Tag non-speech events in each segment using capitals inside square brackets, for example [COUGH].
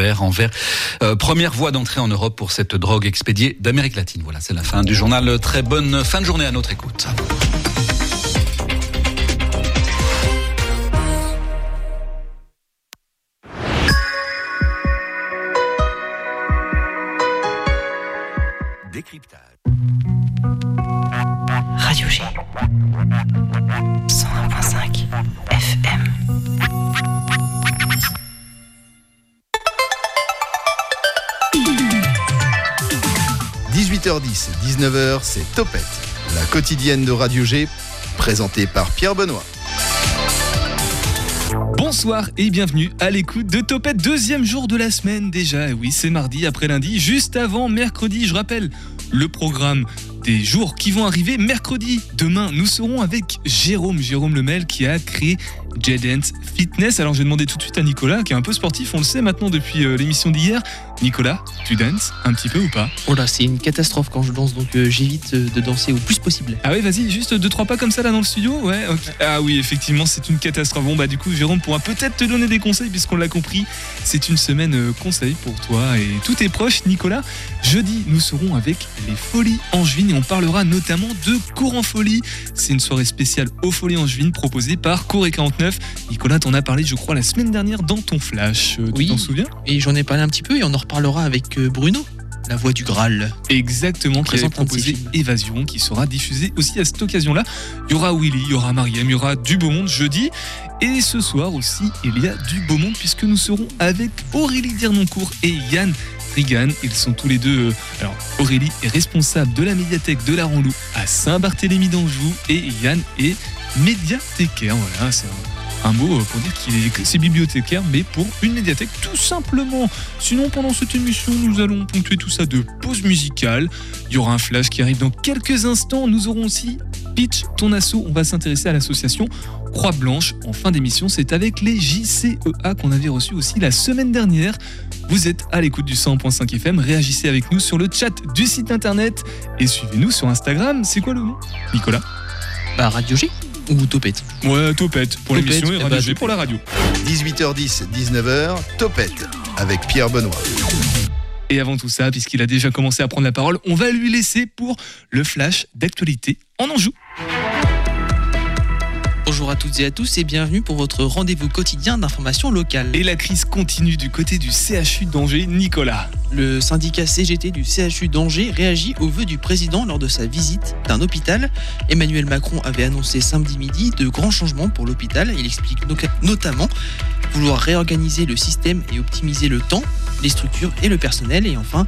verre en verre. Euh, première voie d'entrée en Europe pour cette drogue expédiée d'Amérique latine. Voilà, c'est la fin du journal. Très bonne fin de journée à notre écoute. 19h, c'est Topette, la quotidienne de Radio G, présentée par Pierre Benoît. Bonsoir et bienvenue à l'écoute de Topette, deuxième jour de la semaine déjà. Oui, c'est mardi après lundi, juste avant mercredi. Je rappelle le programme des jours qui vont arriver. Mercredi, demain, nous serons avec Jérôme, Jérôme Lemel qui a créé J-Dance Fitness. Alors, je vais demander tout de suite à Nicolas, qui est un peu sportif, on le sait maintenant depuis euh, l'émission d'hier. Nicolas, tu danses un petit peu ou pas? Oh là, c'est une catastrophe quand je danse, donc euh, j'évite euh, de danser au plus possible. Ah oui, vas-y, juste deux trois pas comme ça là dans le studio, ouais. ok. Ah oui, effectivement, c'est une catastrophe. Bon bah du coup, Jérôme pourra peut-être te donner des conseils puisqu'on l'a compris. C'est une semaine conseil pour toi et tous tes proches, Nicolas. Jeudi, nous serons avec les Folies Angevines et on parlera notamment de Cours en Folie. C'est une soirée spéciale aux Folies Angevines proposée par et 49. Nicolas, t'en as parlé, je crois, la semaine dernière dans ton flash. Euh, Oui. Tu t'en souviens? Et j'en ai parlé un petit peu et on en reparlera avec euh, Bruno, la voix du Graal. Exactement, qui avait proposé. Évasion, qui sera diffusé aussi à cette occasion-là. Il y aura Willy, il y aura Mariam, il y aura du beau monde jeudi. Et ce soir aussi, il y a du beau monde puisque nous serons avec Aurélie Dernoncourt et Yann Rigan. Ils sont tous les deux. euh, alors, Aurélie est responsable de la médiathèque de la Ranlou à Saint-Barthélemy d'Anjou et Yann est médiathécaire. Voilà, c'est un, mot euh, pour dire qu'il est c'est bibliothécaire, mais pour une médiathèque tout simplement. Sinon, pendant cette émission, nous allons ponctuer tout ça de pause musicale. Il y aura un flash qui arrive dans quelques instants. Nous aurons aussi Pitch, ton assaut. On va s'intéresser à l'association Croix Blanche. En fin d'émission, c'est avec les JCEA qu'on avait reçus aussi la semaine dernière. Vous êtes à l'écoute du 100.5 FM. Réagissez avec nous sur le chat du site internet et suivez-nous sur Instagram. C'est quoi le nom? Nicolas? Bah, Radio G ou Topette Ouais, Topette pour l'émission et eh Radio bah, G pour la radio. 18h10, 19h, Topette, avec Pierre Benoît. Et avant tout ça, puisqu'il a déjà commencé à prendre la parole, on va lui laisser pour le flash d'actualité en Anjou. Bonjour à toutes et à tous et bienvenue pour votre rendez-vous quotidien d'information locale. Et la crise continue du côté du CHU d'Angers, Nicolas. Le syndicat CGT du CHU d'Angers réagit au vœu du président lors de sa visite d'un hôpital. Emmanuel Macron avait annoncé samedi midi de grands changements pour l'hôpital. Il explique no- notamment vouloir réorganiser le système et optimiser le temps, les structures et le personnel. Et enfin,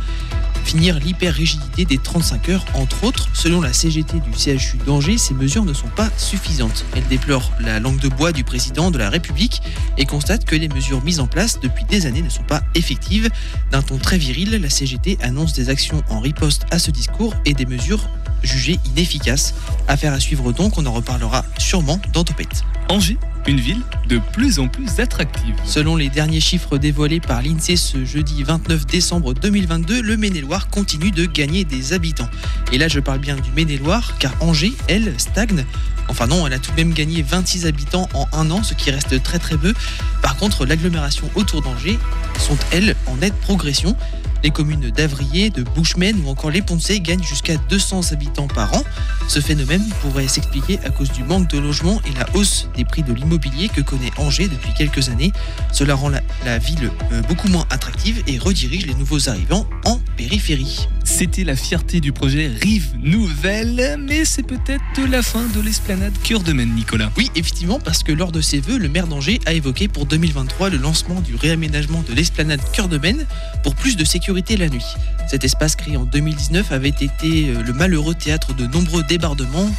finir l'hyper-rigidité des 35 heures, entre autres. Selon la CGT du CHU d'Angers, ces mesures ne sont pas suffisantes. Elle déplore la langue de bois du président de la République et constate que les mesures mises en place depuis des années ne sont pas effectives. D'un ton très viril, la CGT annonce des actions en riposte à ce discours et des mesures jugées inefficaces. Affaire à suivre donc, on en reparlera sûrement dans Topette. Angers, une ville de plus en plus attractive. Selon les derniers chiffres dévoilés par l'INSEE ce jeudi 29 décembre 2022, le Maine-et-Loire continue de gagner des habitants. Et là, je parle bien du Maine-et-Loire, car Angers, elle, stagne. Enfin non, elle a tout de même gagné 26 habitants en un an, ce qui reste très très peu. Par contre, l'agglomération autour d'Angers sont, elles, en nette progression. Les communes d'Avrier, de Bouchemen ou encore les Poncé gagnent jusqu'à 200 habitants par an. Ce phénomène pourrait s'expliquer à cause du manque de logements et la hausse des prix de l'immobilier que connaît Angers depuis quelques années. Cela rend la, la ville euh, beaucoup moins attractive et redirige les nouveaux arrivants en périphérie. C'était la fierté du projet Rive Nouvelle, mais c'est peut-être la fin de l'esplanade Cœur de Maine, Nicolas. Oui, effectivement, parce que lors de ses vœux, le maire d'Angers a évoqué pour 2023 le lancement du réaménagement de l'esplanade Cœur de Maine pour plus de sécurité la nuit. Cet espace créé en 2019 avait été euh, le malheureux théâtre de nombreux débordements,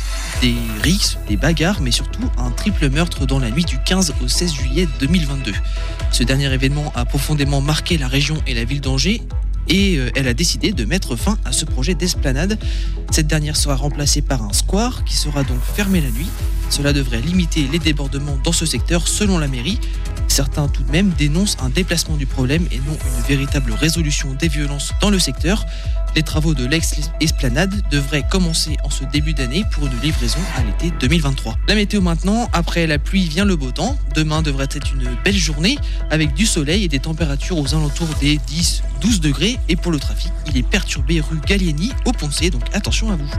des rixes, des bagarres, mais surtout un triple meurtre dans la nuit du 15 au 16 juillet 2022. Ce dernier événement a profondément marqué la région et la ville d'Angers et euh, elle a décidé de mettre fin à ce projet d'esplanade. Cette dernière sera remplacée par un square qui sera donc fermé la nuit. Cela devrait limiter les débordements dans ce secteur selon la mairie. Certains tout de même dénoncent un déplacement du problème et non une véritable résolution des violences dans le secteur. Les travaux de l'ex-esplanade devraient commencer en ce début d'année pour une livraison à l'été 2023. La météo maintenant, après la pluie vient le beau temps. Demain devrait être une belle journée avec du soleil et des températures aux alentours des 10-12 degrés. Et pour le trafic, il est perturbé rue Gallieni au Poncé, donc attention à vous.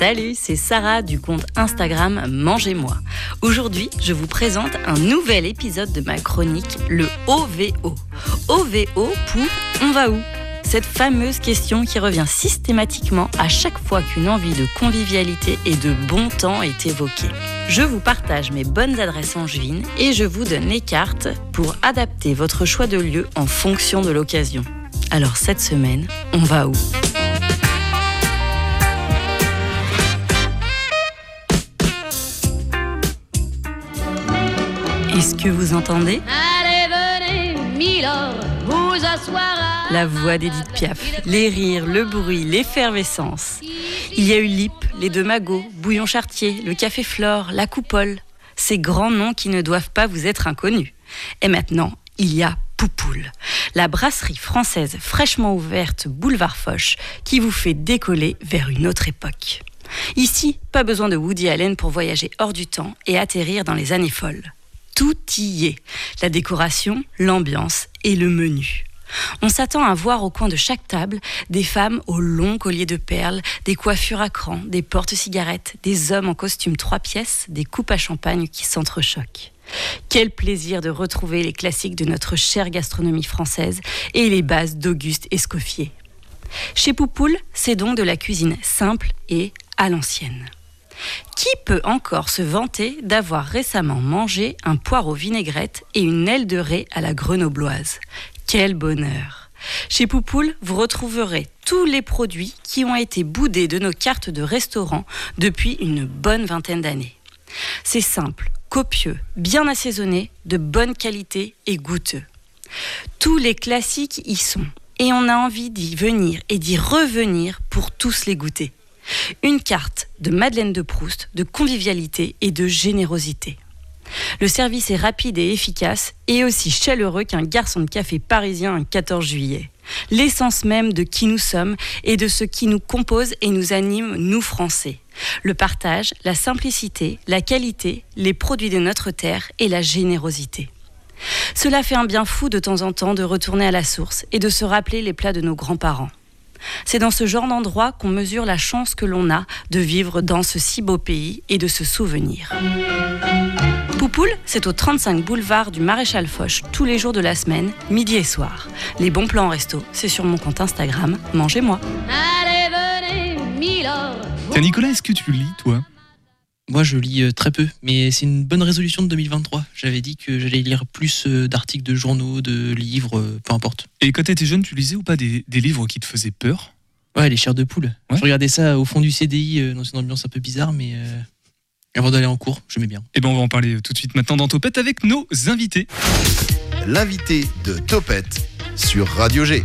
Salut, c'est Sarah du compte Instagram Mangez-moi. Aujourd'hui, je vous présente un nouvel épisode de ma chronique, le OVO. OVO pour On va où? Cette fameuse question qui revient systématiquement à chaque fois qu'une envie de convivialité et de bon temps est évoquée. Je vous partage mes bonnes adresses en juin et je vous donne les cartes pour adapter votre choix de lieu en fonction de l'occasion. Alors cette semaine, on va où? Est-ce que vous entendez Allez, venez, Milord, vous asseoir à La voix d'Edith Piaf, les rires, le bruit, l'effervescence. Il y a eu Lip, les deux magots, Bouillon Chartier, le Café Flore, la Coupole. Ces grands noms qui ne doivent pas vous être inconnus. Et maintenant, il y a Poupoule, la brasserie française fraîchement ouverte boulevard Foch qui vous fait décoller vers une autre époque. Ici, pas besoin de Woody Allen pour voyager hors du temps et atterrir dans les années folles. Tout y est. La décoration, l'ambiance et le menu. On s'attend à voir au coin de chaque table des femmes aux longs colliers de perles, des coiffures à cran, des porte-cigarettes, des hommes en costume trois pièces, des coupes à champagne qui s'entrechoquent. Quel plaisir de retrouver les classiques de notre chère gastronomie française et les bases d'Auguste Escoffier. Chez Poupoule, c'est donc de la cuisine simple et à l'ancienne. Qui peut encore se vanter d'avoir récemment mangé un poireau vinaigrette et une aile de raie à la grenobloise? Quel bonheur Chez Poupoule, vous retrouverez tous les produits qui ont été boudés de nos cartes de restaurant depuis une bonne vingtaine d'années. C'est simple, copieux, bien assaisonné, de bonne qualité et goûteux. Tous les classiques y sont et on a envie d'y venir et d'y revenir pour tous les goûter. Une carte de Madeleine de Proust, de convivialité et de générosité. Le service est rapide et efficace et aussi chaleureux qu'un garçon de café parisien un 14 juillet. L'essence même de qui nous sommes et de ce qui nous compose et nous anime, nous Français. Le partage, la simplicité, la qualité, les produits de notre terre et la générosité. Cela fait un bien fou de temps en temps de retourner à la source et de se rappeler les plats de nos grands-parents. C'est dans ce genre d'endroit qu'on mesure la chance que l'on a de vivre dans ce si beau pays et de se souvenir. Poupoule, c'est au 35 boulevard du Maréchal Foch tous les jours de la semaine, midi et soir. Les bons plans en resto, c'est sur mon compte Instagram, mangez-moi. Allez, venez, Milord. Tiens, Nicolas, est-ce que tu lis, toi? Moi, je lis euh, très peu, mais c'est une bonne résolution de 2023. J'avais dit que j'allais lire plus euh, d'articles de journaux, de livres, euh, peu importe. Et quand tu étais jeune, tu lisais ou pas des, des livres qui te faisaient peur? Ouais, les chairs de poule. Ouais. Je regardais ça au fond du CDI dans une ambiance un peu bizarre, mais euh, avant d'aller en cours, j'aimais bien. Eh ben, on va en parler tout de suite maintenant dans Topette avec nos invités. L'invité de Topette sur Radio G.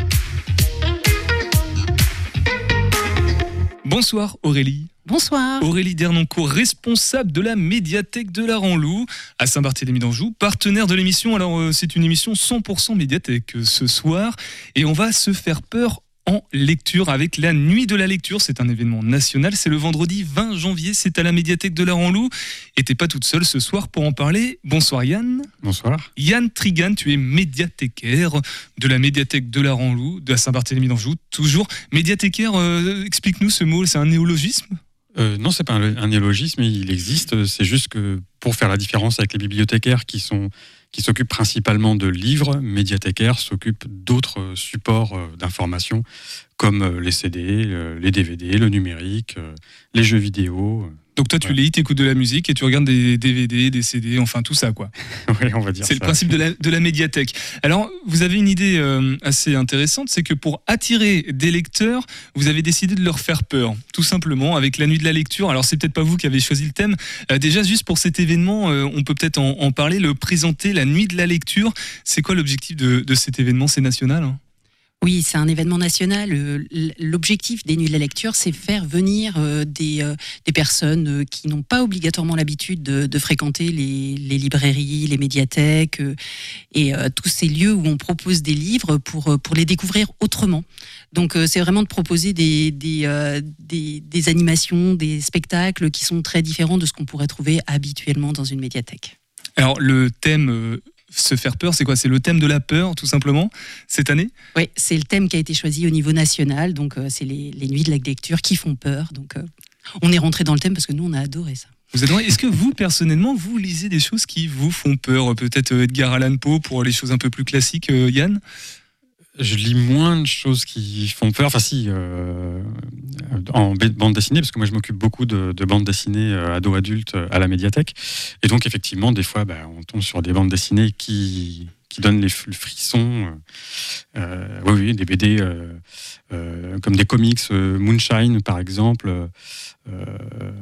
Bonsoir Aurélie. Bonsoir. Aurélie Dernoncourt, responsable de la médiathèque de la Ranlou à Saint-Barthélemy d'Anjou, partenaire de l'émission. Alors, euh, c'est une émission 100% médiathèque euh, ce soir et on va se faire peur en lecture avec la nuit de la lecture. C'est un événement national. C'est le vendredi 20 janvier. C'est à la médiathèque de la Ranlou. Et t'es pas toute seule ce soir pour en parler. Bonsoir Yann. Bonsoir. Yann Trigan, tu es médiathécaire de la médiathèque de la Ranlou, de la Saint-Barthélemy d'Anjou, toujours. Médiathécaire, euh, explique-nous ce mot, c'est un néologisme? Euh, non, c'est pas un, un néologisme, il existe. C'est juste que pour faire la différence avec les bibliothécaires qui sont qui s'occupent principalement de livres, médiathécaires s'occupent d'autres euh, supports euh, d'information comme euh, les CD, les DVD, le numérique, les jeux vidéo. Donc toi, tu Ouais. lis, tu écoutes de la musique et tu regardes des DVD, des CD, enfin tout ça, quoi. [LAUGHS] oui, on va dire C'est le principe de la, de la médiathèque. Alors, vous avez une idée euh, assez intéressante, c'est que pour attirer des lecteurs, vous avez décidé de leur faire peur, tout simplement, avec la nuit de la lecture. Alors, c'est peut-être pas vous qui avez choisi le thème. Euh, déjà, juste pour cet événement, euh, on peut peut-être en, en parler, le présenter, la nuit de la lecture. C'est quoi l'objectif de, de cet événement? C'est national hein? Oui, c'est un événement national. Euh, L'objectif des Nuits de la Lecture, c'est faire venir euh, des, euh, des personnes qui n'ont pas obligatoirement l'habitude de, fréquenter les, librairies, les médiathèques et tous ces lieux où on propose des livres pour, les découvrir autrement. Donc c'est vraiment de proposer des, animations, des spectacles qui sont très différents de ce qu'on pourrait trouver habituellement dans une médiathèque. Alors le thème se faire peur, c'est quoi? C'est le thème de la peur, tout simplement, cette année? Oui, c'est le thème qui a été choisi au niveau national. Donc, euh, c'est les, les nuits de la lecture qui font peur. Donc, euh, on est rentré dans le thème parce que nous, on a adoré ça. Vous adorez? Est-ce que vous, personnellement, vous lisez des choses qui vous font peur? Peut-être euh, Edgar Allan Poe pour les choses un peu plus classiques, Yann? Je lis moins de choses qui font peur. Enfin, si, euh, en bande dessinée, parce que moi, je m'occupe beaucoup de, de bandes dessinées euh, ados-adultes euh, à la médiathèque. Et donc, effectivement, des fois, bah, on tombe sur des bandes dessinées qui, qui donnent les le frisson. Euh, oui, oui, des BD euh, euh, comme des comics, euh, Moonshine, par exemple. Euh,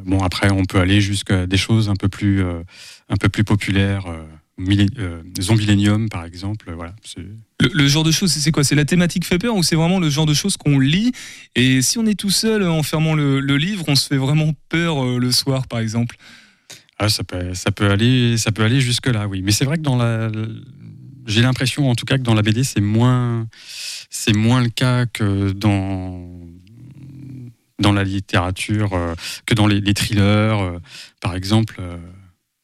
bon, après, on peut aller jusqu'à des choses un peu plus, euh, un peu plus populaires. Euh, Zombilenium, par exemple. Voilà, le, le genre de choses, c'est quoi? C'est la thématique fait peur ou c'est vraiment le genre de choses qu'on lit? Et si on est tout seul euh, en fermant le, le livre, on se fait vraiment peur euh, le soir, par exemple? Ah, ça peut, ça peut aller, ça peut aller jusque là, oui. Mais c'est vrai que dans la, j'ai l'impression, en tout cas, que dans la BD, c'est moins, c'est moins le cas que dans dans la littérature, euh, que dans les, les thrillers, euh, par exemple,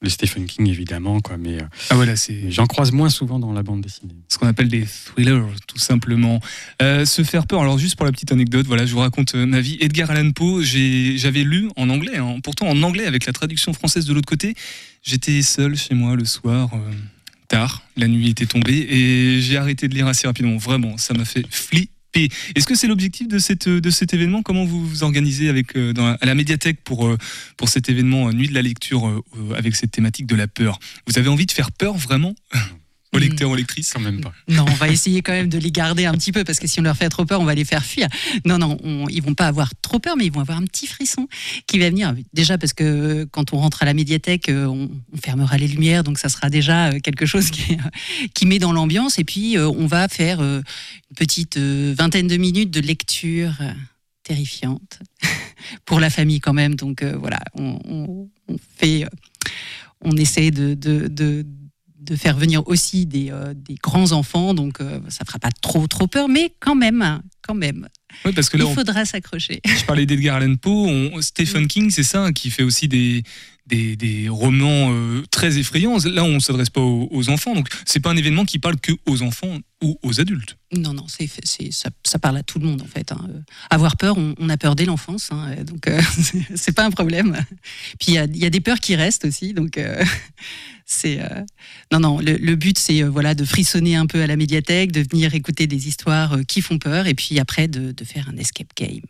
les Stephen King, évidemment, quoi. Mais euh, Ah voilà, c'est j'en croise moins souvent dans la bande dessinée. ce qu'on appelle des thrillers, tout simplement. Euh, se faire peur, alors juste pour la petite anecdote, voilà, je vous raconte euh, ma vie. Edgar Allan Poe, j'avais lu en anglais, hein, pourtant en anglais avec la traduction française de l'autre côté. J'étais seul chez moi le soir, euh, tard, la nuit était tombée, et j'ai arrêté de lire assez rapidement. Vraiment, ça m'a fait flipper. Est-ce que c'est l'objectif de, de cet événement? Comment vous vous organisez euh, à la médiathèque pour, euh, cet événement euh, Nuit de la lecture euh, euh, avec cette thématique de la peur? Vous avez envie de faire peur vraiment? [LAUGHS] aux lectrices Quand même pas. Non, on va essayer quand même de les garder un petit peu parce que si on leur fait trop peur, on va les faire fuir. Non, non, on, ils vont pas avoir trop peur, mais ils vont avoir un petit frisson qui va venir. Déjà parce que quand on rentre à la médiathèque, euh, on, fermera les lumières, donc ça sera déjà euh, quelque chose qui, met dans l'ambiance. Et puis euh, on va faire euh, une petite euh, vingtaine de minutes de lecture euh, terrifiante [LAUGHS] pour la famille quand même. Donc euh, voilà, on, fait, euh, on essaie de, de faire venir aussi des, euh, des grands enfants, donc euh, ça fera pas trop trop peur, mais quand même, hein, quand même, Oui, parce que là, il on faudra s'accrocher. Je parlais d'Edgar Allan Poe, on- Stephen King, c'est ça, qui fait aussi des, des, des romans euh, très effrayants. Là, on ne s'adresse pas aux, enfants, donc c'est pas un événement qui parle que aux enfants ou aux adultes. Non, non, c'est, c'est, ça, parle à tout le monde en fait. hein. Euh, Avoir peur, on, a peur dès l'enfance, hein, euh, donc [LAUGHS] pas un problème. Puis il y y a des peurs qui restent aussi, donc [LAUGHS] c'est non, non. Le, le but c'est voilà de frissonner un peu à la médiathèque, de venir écouter des histoires qui font peur, et puis après de, de faire un escape game.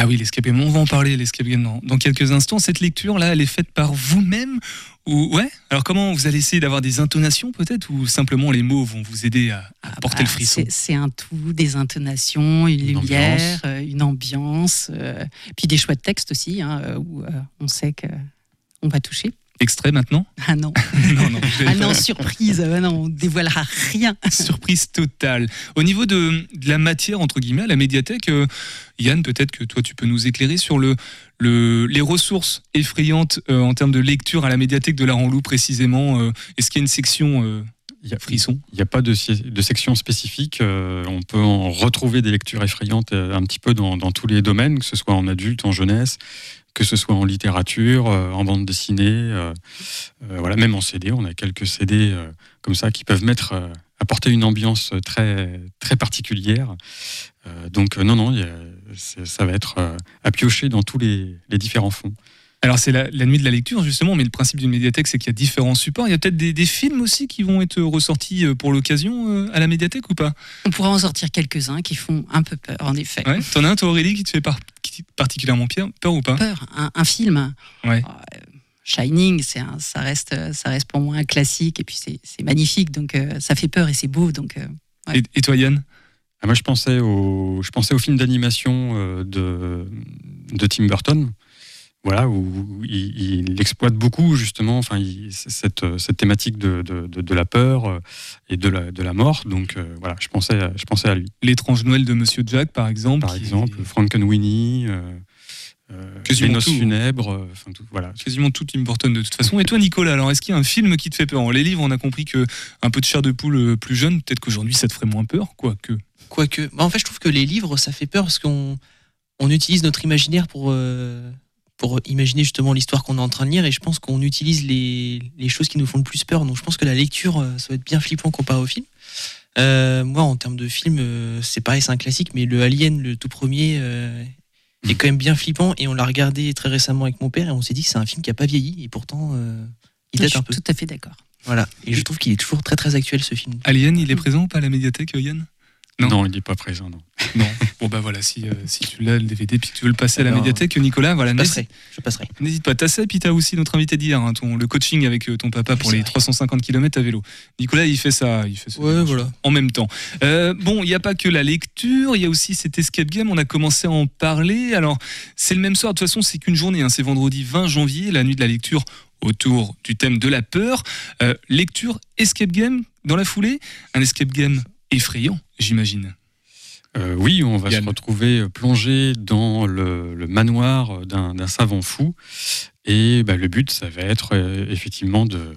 Ah oui, l'escape game, on va en parler, l'escape game, dans, dans quelques instants. Cette lecture-là, elle est faite par vous-même ou Ouais? Alors comment vous allez essayer d'avoir des intonations peut-être? Ou simplement les mots vont vous aider à, à Ah porter bah, le frisson? c'est, un tout, des intonations, une, Une lumière, ambiance. euh, une ambiance, euh, puis des choix de texte aussi, hein, euh, où euh, on sait que on va toucher. Extrait maintenant? Ah non, [LAUGHS] Non, ah non, surprise, ah non, on dévoilera rien. [LAUGHS] Surprise totale. Au niveau de, de la matière, entre guillemets, à la médiathèque, euh, Yann, peut-être que toi, tu peux nous éclairer sur le, le, les ressources effrayantes euh, en termes de lecture à la médiathèque de la Ranlou, précisément. euh, Est-ce qu'il y a une section euh, Il y a, frisson? Il n'y a pas de, section spécifique. euh, on peut en retrouver des lectures effrayantes euh, un petit peu dans, dans tous les domaines, que ce soit en adulte, en jeunesse, que ce soit en littérature, euh, en bande dessinée, euh, euh, voilà, même en CD. On a quelques CD comme ça qui peuvent mettre, apporter une ambiance très, très particulière. Donc non, non, ça va être à piocher dans tous les, les différents fonds. Alors, c'est la, la nuit de la lecture, justement, mais le principe d'une médiathèque, c'est qu'il y a différents supports. Il y a peut-être des, des films aussi qui vont être ressortis euh, pour l'occasion euh, à la médiathèque ou pas? On pourra en sortir quelques-uns qui font un peu peur, en effet. Ouais. T'en as un, toi, Aurélie, qui te fait par- qui- particulièrement peur, peur ou pas? Peur, un, un film. Ouais. Euh, Shining, c'est un- ça reste, ça reste pour moi un classique et puis c'est, c'est magnifique, donc euh, ça fait peur et c'est beau, donc. euh, Ouais. et, et toi, Yann? Ah, moi, je pensais au, je pensais au film d'animation euh, de, de Tim Burton. Voilà, où il, il exploite beaucoup justement enfin, il- cette, cette thématique de, de, de- de la peur euh, et de la, de la mort. Donc euh, voilà, je pensais, à- je pensais à lui. L'étrange Noël de Monsieur Jack, par exemple. Par exemple, Frankenweenie, euh, euh, Quasiment Les Noces tout. funèbres, euh, enfin tout, voilà. quasiment tout Tim Burton de toute façon. Et toi, Nicolas, alors est-ce qu'il y a un film qui te fait peur? Les livres, on a compris que un peu de chair de poule plus jeune, peut-être qu'aujourd'hui ça te ferait moins peur, quoique. Quoique. Bah, en fait, je trouve que les livres, ça fait peur parce qu'on on utilise notre imaginaire pour, euh, pour imaginer justement l'histoire qu'on est en train de lire et je pense qu'on utilise les, les choses qui nous font le plus peur. Donc je pense que la lecture, euh, ça va être bien flippant comparé au film. Euh, moi, en termes de film, euh, c'est pareil, c'est un classique, mais le Alien, le tout premier, euh, est quand même bien flippant et on l'a regardé très récemment avec mon père et on s'est dit que c'est un film qui a pas vieilli et pourtant euh, il Je date suis un peu. tout à fait d'accord. Voilà. Et je trouve qu'il est toujours très très actuel ce film. Alien, il est présent ou pas à la médiathèque, Yann? Non. Non, il n'est pas présent. Non. Non. bon bah voilà, si, euh, si tu l'as le DVD puis que tu veux le passer à la Alors, médiathèque, Nicolas, voilà, Je n'hésite passerai. Je passerai. n'hésite pas. T'as ça, et puis t'as aussi notre invité d'hier, hein, ton, le coaching avec euh, ton papa pour les vrai. 350 km à vélo. Nicolas, il fait ça, il fait ça Ouais, voilà. en même temps. Euh, bon, il n'y a pas que la lecture, il y a aussi cet escape game. On a commencé à en parler. Alors, c'est le même soir. De toute façon, c'est qu'une journée. hein. C'est vendredi 20 janvier, la nuit de la lecture autour du thème de la peur. Euh, lecture, escape game dans la foulée. Un escape game effrayant, j'imagine. Euh, oui, on va Yann. se retrouver plongé dans le, le manoir d'un d'un savant fou. Et bah, le but, ça va être euh, effectivement de,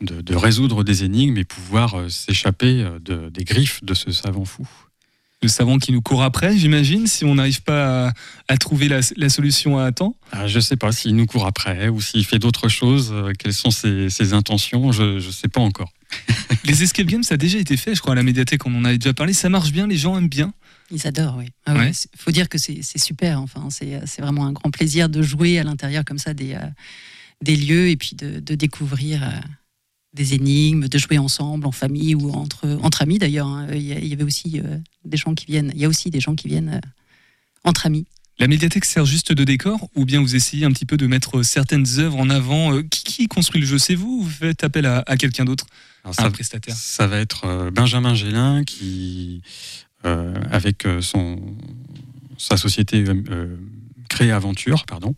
de, de résoudre des énigmes et pouvoir euh, s'échapper euh, de- des griffes de ce savant fou. Le savant qui nous court après, j'imagine, si on n'arrive pas à, à trouver la, la solution à temps. Ah, je ne sais pas s'il nous court après ou s'il fait d'autres choses, euh, quelles sont ses, ses intentions, je ne sais pas encore. [LAUGHS] Les escape games, ça a déjà été fait, je crois, à la médiathèque, on en avait déjà parlé. Ça marche bien, les gens aiment bien. Ils adorent, oui. Ah Ouais. ouais, c'est- faut dire que c'est super. Enfin, c'est c'est vraiment un grand plaisir de jouer à l'intérieur comme ça des, euh, des lieux et puis de, de découvrir euh, des énigmes, de jouer ensemble, en famille ou entre, entre amis d'ailleurs. hein. Il y, avait aussi euh, des gens qui viennent. Il y a aussi des gens qui viennent euh, entre amis. La médiathèque sert juste de décor ou bien vous essayez un petit peu de mettre certaines œuvres en avant Euh, Qui, qui construit le jeu? C'est vous ou vous faites appel à, à quelqu'un d'autre Alors, Un ça, prestataire? ça va être euh, Benjamin Gélin qui, euh, avec euh, son, sa société Créer Aventure, pardon,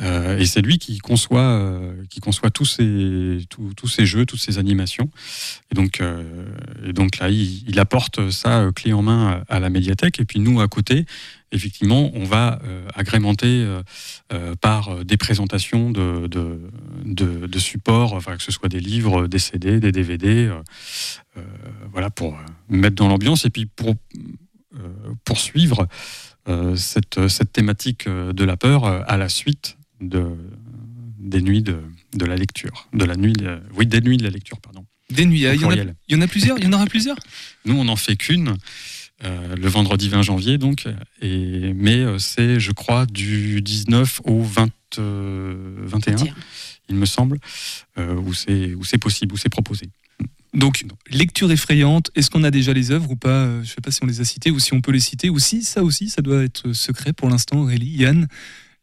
euh, et c'est lui qui conçoit, euh, qui conçoit tous ces, tous, ces jeux, toutes ces animations. Et donc, euh, donc là, il, apporte ça clé en main à, la médiathèque. Et puis nous, à côté, effectivement, on va agrémenter par des présentations de, de, de, supports, que ce soit des livres, des CD, des DVD, voilà, pour mettre dans l'ambiance et puis pour poursuivre cette, cette thématique euh, de la peur euh, à la suite de, des nuits de, de la lecture, de la nuit, de- oui, des nuits de la lecture, pardon. Des nuits, ah, il y, en a, il y en a plusieurs Il y en aura plusieurs? [LAUGHS] Nous, on n'en fait qu'une. euh, le vendredi 20 janvier, donc, et, mais euh, c'est, je crois, du 19 au 20, euh, 21, Tiens. il me semble, euh, où c'est où c'est possible, où c'est proposé. Donc, lecture effrayante, est-ce qu'on a déjà les œuvres ou pas Euh, Je ne sais pas si on les a citées ou si on peut les citer, ou si ça aussi, ça doit être secret pour l'instant, Aurélie, Yann,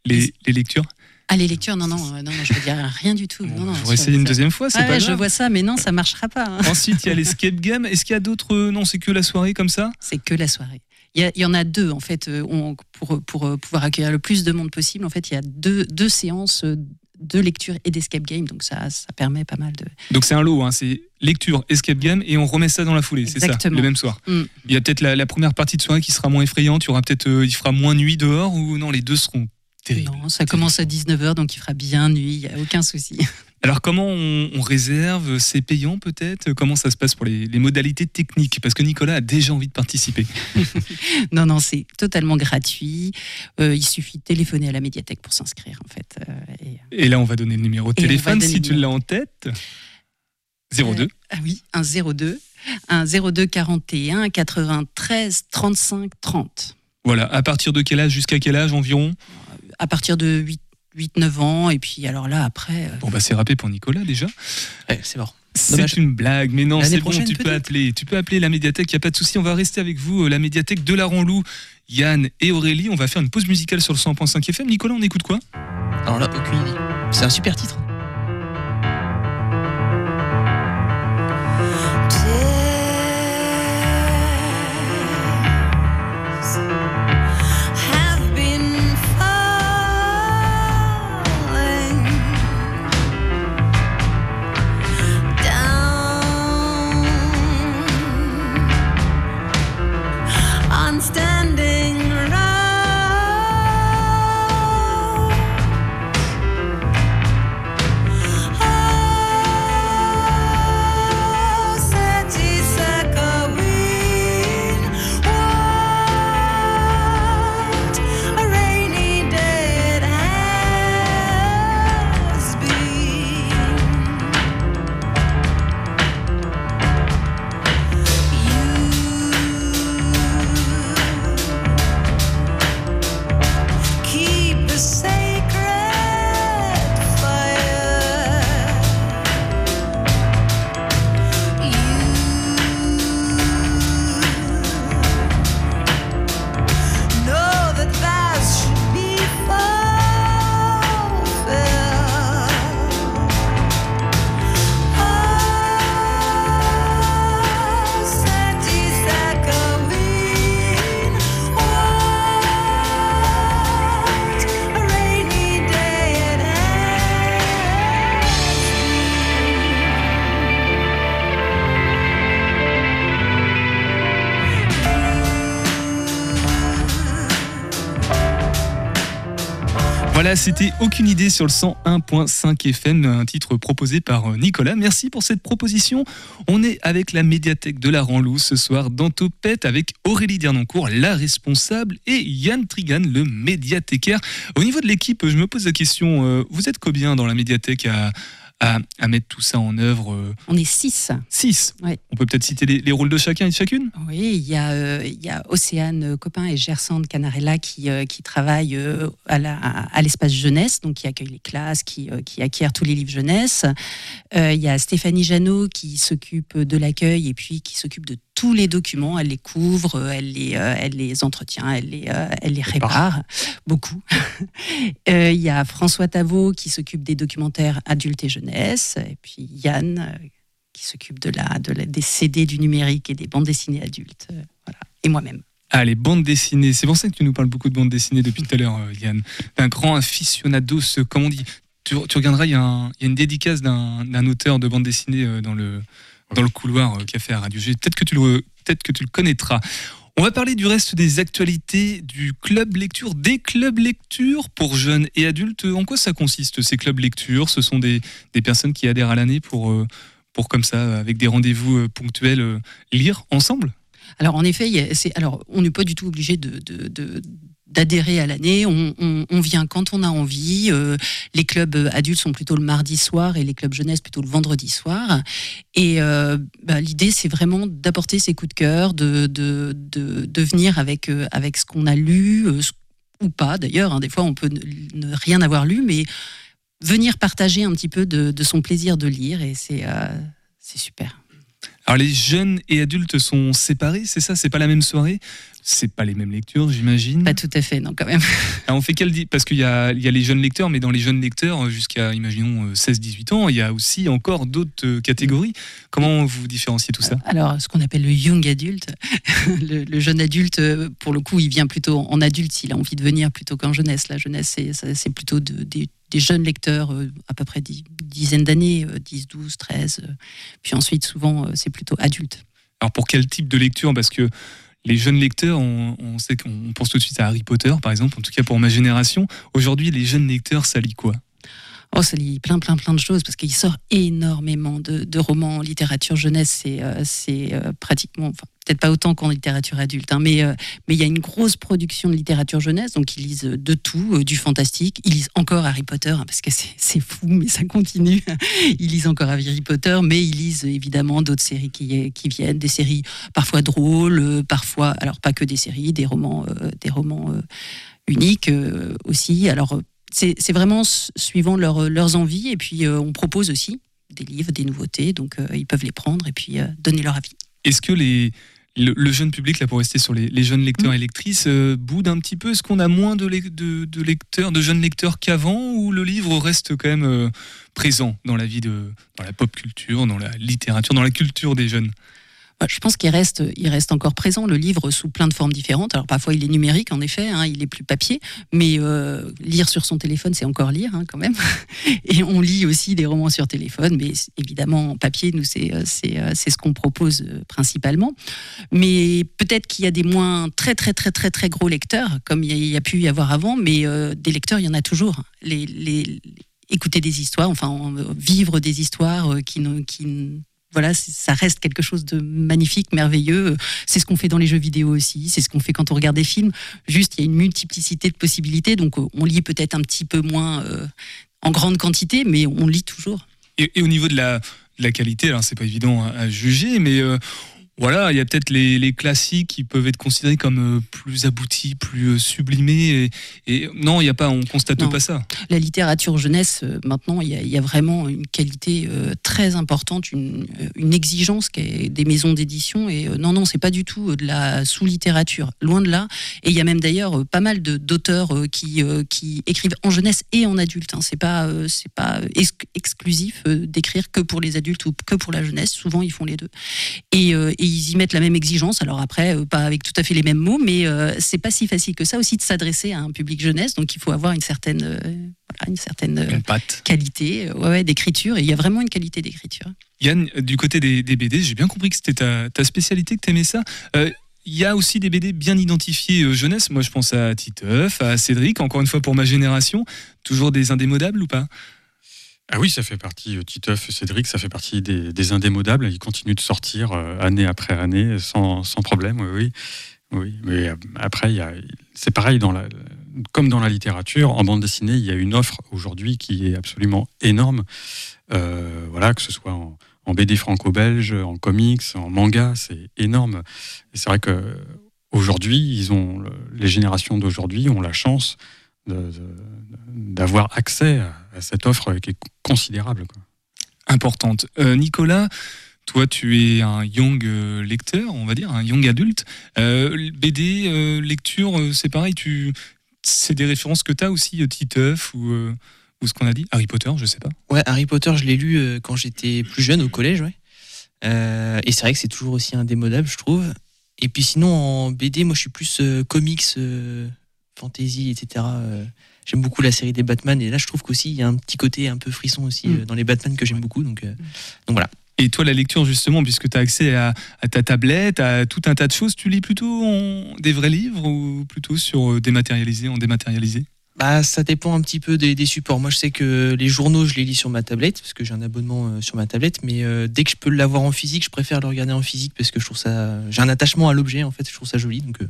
les, les lectures? Ah, les lectures, non, non, euh, non, je veux dire rien du tout. Bon, non, non, Je vais essayer une ça- deuxième fois, c'est Ah pas ouais, je grave. vois ça, mais non, ça marchera pas. hein. Ensuite, il y a l'escape game. Est-ce qu'il y a d'autres euh, Non, c'est que la soirée comme ça? C'est que la soirée. Il y, en a deux, en fait, euh, on- pour, pour euh, pouvoir accueillir le plus de monde possible. En fait, il y a deux, deux séances euh, de lecture et d'escape game, donc ça, ça permet pas mal de. Donc c'est un lot, hein, c'est lecture, escape game, et on remet ça dans la foulée, c'est ça, le même soir. Mm. Il y a peut-être la, la première partie de soirée qui sera moins effrayante, il y aura peut-être, euh, il fera moins nuit dehors, ou non, les deux seront terribles. Non, ça commence à 19h, donc il fera bien nuit, il n'y a aucun souci. [LAUGHS] Alors comment on, on réserve C'est payant peut-être? Comment ça se passe pour les, les modalités techniques? Parce que Nicolas a déjà envie de participer. [LAUGHS] non, non, c'est totalement gratuit. Euh, il suffit de téléphoner à la médiathèque pour s'inscrire, en fait. euh, et, Et là, on va donner le numéro de téléphone si tu l'as en tête. 02. Euh, ah oui, un 02, un 02 41 93 35 30. Voilà, à partir de quel âge jusqu'à quel âge environ? À partir de 8, 8 9 ans, et puis alors là, après. euh, Bon bah c'est râpé pour Nicolas déjà. Ouais, c'est mort. C'est une blague, mais non, c'est bon, tu peux appeler. Tu peux appeler la médiathèque, il n'y a pas de souci. On va rester avec vous, euh, la médiathèque de la Ranlou, Yann et Aurélie. On va faire une pause musicale sur le 100.5 FM. Nicolas, on écoute quoi? Alors là, aucune idée. C'est un super titre. C'était aucune idée sur le 101.5 FM, un titre proposé par euh, Nicolas. Merci pour cette proposition. On est avec la médiathèque de la Ranlou ce soir dans Topette avec Aurélie Dernancourt, la responsable, et Yann Trigan, le médiathécaire. Au niveau de l'équipe, je me pose la question, euh, vous êtes combien dans la médiathèque à, à, à mettre tout ça en œuvre euh, On est six. Six. Ouais. On peut peut-être citer les, les rôles de chacun et de chacune? Oui, il y a, euh, il y a Océane Copain et Gersande Canarella qui, euh, qui travaillent euh, à, l'espace jeunesse, donc qui accueillent les classes, qui, qui acquièrent tous les livres jeunesse. Il y a Stéphanie Janot qui s'occupe de l'accueil et puis qui s'occupe de tous les documents. Elle les couvre, euh, elle les, euh, elle les entretient, elle les, euh, elle les répare. Beaucoup. [LAUGHS] Il y a François Tavot qui s'occupe des documentaires adultes et jeunesse. Et puis Yann qui s'occupe de la, de la, des CD du numérique et des bandes dessinées adultes. voilà. Et moi-même. Ah, les bandes dessinées. C'est pour ça que tu nous parles beaucoup de bandes dessinées depuis tout à l'heure, Yann. Un grand aficionados, comme on dit. Tu, tu regarderas, il y, a y une dédicace d'un d'un auteur de bande dessinée dans le, dans le couloir euh, fait à Radio. Peut-être que, tu le- peut-être que tu le connaîtras. On va parler du reste des actualités du club lecture, des clubs lecture pour jeunes et adultes. En quoi ça consiste ces clubs lecture? Ce sont des, des personnes qui adhèrent à l'année pour, euh, pour comme ça, avec des rendez-vous euh, ponctuels, lire ensemble? Alors en effet, alors, on n'est pas du tout obligé d'adhérer à l'année. On, vient quand on a envie. Euh, les clubs euh, adultes sont plutôt le mardi soir et les clubs jeunesse plutôt le vendredi soir. Et euh, bah, l'idée, c'est vraiment d'apporter ses coups de cœur, de, venir avec, avec ce qu'on a lu, ou pas d'ailleurs. hein. Des fois, on peut ne, rien avoir lu, mais venir partager un petit peu de, de son plaisir de lire. Et c'est, c'est super. Alors les jeunes et adultes sont séparés, c'est ça C'est pas la même soirée? C'est pas les mêmes lectures, j'imagine? Pas tout à fait, non, quand même. [LAUGHS] Alors, on fait quel Parce qu'il y a, il y a les jeunes lecteurs, mais dans les jeunes lecteurs, euh, jusqu'à, imaginons, euh, 16-18 ans, il y a aussi encore d'autres euh, catégories. Comment vous différenciez tout ça? Alors, ce qu'on appelle le young adulte, [LAUGHS] le, le jeune adulte, euh, pour le coup, il vient plutôt en adulte s'il a envie de venir plutôt qu'en jeunesse. La jeunesse, c'est plutôt de- des, des jeunes lecteurs, euh, à peu près dix, dizaine d'années, euh, 10, 12, 13. euh, Puis ensuite, souvent, euh, c'est plutôt adulte. Alors pour quel type de lecture? Parce que les jeunes lecteurs, on, on sait qu'on pense tout de suite à Harry Potter, par exemple, en tout cas pour ma génération. Aujourd'hui, les jeunes lecteurs, ça lit quoi? Oh, ça lit plein, plein, plein de choses parce qu'il sort énormément de, de romans en littérature jeunesse. C'est, euh, c'est euh, pratiquement, enfin, peut-être pas autant qu'en littérature adulte, hein, mais euh, mais il y a une grosse production de littérature jeunesse. Donc, ils lisent de tout, euh, du fantastique. Ils lisent encore Harry Potter hein, parce que c'est, [LAUGHS] fou, mais ça continue. [LAUGHS] Ils lisent encore Harry Potter, mais ils lisent évidemment d'autres séries qui, qui viennent, des séries parfois drôles, euh, parfois, alors pas que des séries, des romans, des romans uniques aussi. Alors, c'est vraiment suivant leur- leurs envies. Et puis, on propose aussi des livres, des nouveautés. Donc, ils peuvent les prendre et puis donner leur avis. Est-ce que les, le, le jeune public, là pour rester sur les, les jeunes lecteurs et lectrices, euh, boude un petit peu. Est-ce qu'on a moins de, lec- de, de lecteurs, de jeunes lecteurs qu'avant Ou le livre reste quand même euh, présent dans la vie, de, dans la pop culture, dans la littérature, dans la culture des jeunes? Je pense qu'il reste, il reste encore présent, le livre, sous plein de formes différentes. Alors, parfois, il est numérique, en effet, hein, il est plus papier, mais euh, lire sur son téléphone, c'est encore lire, hein, quand même. [LAUGHS] Et on lit aussi des romans sur téléphone, mais évidemment, en papier, nous, c'est euh, euh, c'est ce qu'on propose principalement. Mais peut-être qu'il y a des moins très, très, très, très, très gros lecteurs, comme il y a, pu y avoir avant, mais des lecteurs, il y en a toujours. Écouter des histoires, enfin, vivre des histoires qui, qui voilà, ça reste quelque chose de magnifique, merveilleux. C'est ce qu'on fait dans les jeux vidéo aussi, c'est ce qu'on fait quand on regarde des films. Juste, il y a une multiplicité de possibilités, donc euh, on lit peut-être un petit peu moins euh, en grande quantité, mais on lit toujours. Et, au niveau de la, qualité, alors c'est pas évident à, à juger, mais euh, voilà, il y a peut-être les, les classiques qui peuvent être considérés comme euh, plus aboutis, plus euh, sublimés. Et, et non, il y a pas, on constate Non. pas ça. La littérature jeunesse, euh, maintenant, il y, a, il y a vraiment une qualité euh, très importante, une, une exigence qui est des maisons d'édition. Et euh, non, non, c'est pas du tout de la sous-littérature, loin de là. Et il y a même d'ailleurs pas mal d'auteurs qui, euh, qui écrivent en jeunesse et en adulte. Hein. C'est pas, c'est pas ex- exclusif d'écrire que pour les adultes ou que pour la jeunesse. Souvent, ils font les deux. Et, et ils y mettent la même exigence. Alors après, euh, pas avec tout à fait les mêmes mots, mais euh, c'est pas si facile que ça aussi de s'adresser à un public jeunesse. Donc il faut avoir une certaine, euh, voilà, une certaine Une qualité ouais, d'écriture. Et il y a vraiment une qualité d'écriture. Yann, du côté des, des BD, j'ai bien compris que c'était ta, ta spécialité, que tu aimais ça. Euh, il y a aussi des BD bien identifiés jeunesse. Moi, je pense à Titeuf, à Cédric, encore une fois pour ma génération. Toujours des indémodables ou pas? Ah oui, ça fait partie, euh, Titeuf, Cédric, ça fait partie des, indémodables. Ils continuent de sortir euh, année après année sans, sans problème, oui. oui. Mais euh, après, c'est pareil, dans la, comme dans la littérature, en bande dessinée, il y a une offre aujourd'hui qui est absolument énorme. Voilà, que ce soit en, en BD franco-belge, en comics, en manga, c'est énorme. Et c'est vrai que aujourd'hui, ils ont les générations d'aujourd'hui ont la chance d'avoir accès à, à cette offre qui est considérable. quoi. importante. Euh, Nicolas, toi, tu es un young euh, lecteur, on va dire, un young adulte. Euh, BD, euh, lecture, euh, c'est pareil, tu... c'est des références que tu as aussi, euh, Titeuf ou, euh, ou ce qu'on a dit Harry Potter, je sais pas. Ouais, Harry Potter, je l'ai lu euh, quand j'étais plus jeune au collège, ouais. Euh, et c'est vrai que c'est toujours aussi indémodable, je trouve. Et puis sinon, en BD, moi, je suis plus euh, comics, euh, fantasy, etc. euh, j'aime beaucoup la série des Batman. Et là, je trouve qu'aussi, il y a un petit côté un peu frisson aussi Mm. euh, dans les Batman que j'aime beaucoup. Donc, euh, donc voilà. Et toi, la lecture, justement, puisque tu as accès à, à ta tablette, à tout un tas de choses, tu lis plutôt en des vrais livres ou plutôt sur dématérialisé, en dématérialisé? Bah, ça dépend un petit peu des, des supports. Moi, je sais que les journaux, je les lis sur ma tablette parce que j'ai un abonnement euh, sur ma tablette. Mais euh, dès que je peux l'avoir en physique, je préfère le regarder en physique parce que je trouve ça. J'ai un attachement à l'objet, en fait. Je trouve ça joli. Donc, euh,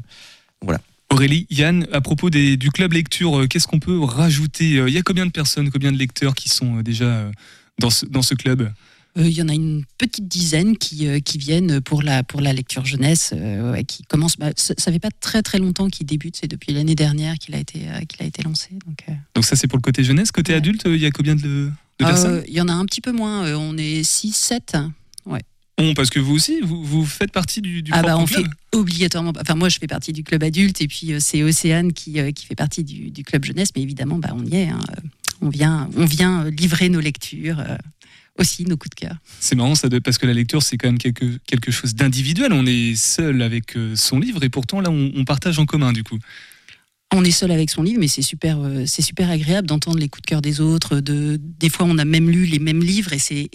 Aurélie, Yann, à propos des- du club lecture, euh, qu'est-ce qu'on peut rajouter Euh, Il y a combien de personnes, combien de lecteurs qui sont euh, déjà dans ce, dans ce club? Il y en a une petite dizaine qui, qui viennent pour la, pour la lecture jeunesse, euh, ouais, qui commence. Bah, ça ça fait pas très très longtemps qu'il débute, c'est depuis l'année dernière qu'il a été euh, qu'il a été lancé. Donc, euh, Donc ça, c'est pour le côté jeunesse. Côté Ouais. adulte, il y a combien de, de personnes? il y en a un petit peu moins. on est 6, 7. Bon, parce que vous aussi, vous, vous faites partie du, du Ah bah on club. fait obligatoirement. Enfin moi je fais partie du club adulte et puis euh, c'est Océane qui, euh, qui fait partie du, du club jeunesse. Mais évidemment bah, on y est. hein. Euh, On vient on vient livrer nos lectures. euh, aussi nos coups de cœur. C'est marrant ça, de- parce que la lecture, c'est quand même quelque, quelque chose d'individuel. On est seul avec son livre et pourtant là, on, on partage en commun du coup. On est seul avec son livre, mais c'est super, euh, c'est super agréable d'entendre les coups de cœur des autres. De, des fois, on a même lu les mêmes livres et c'est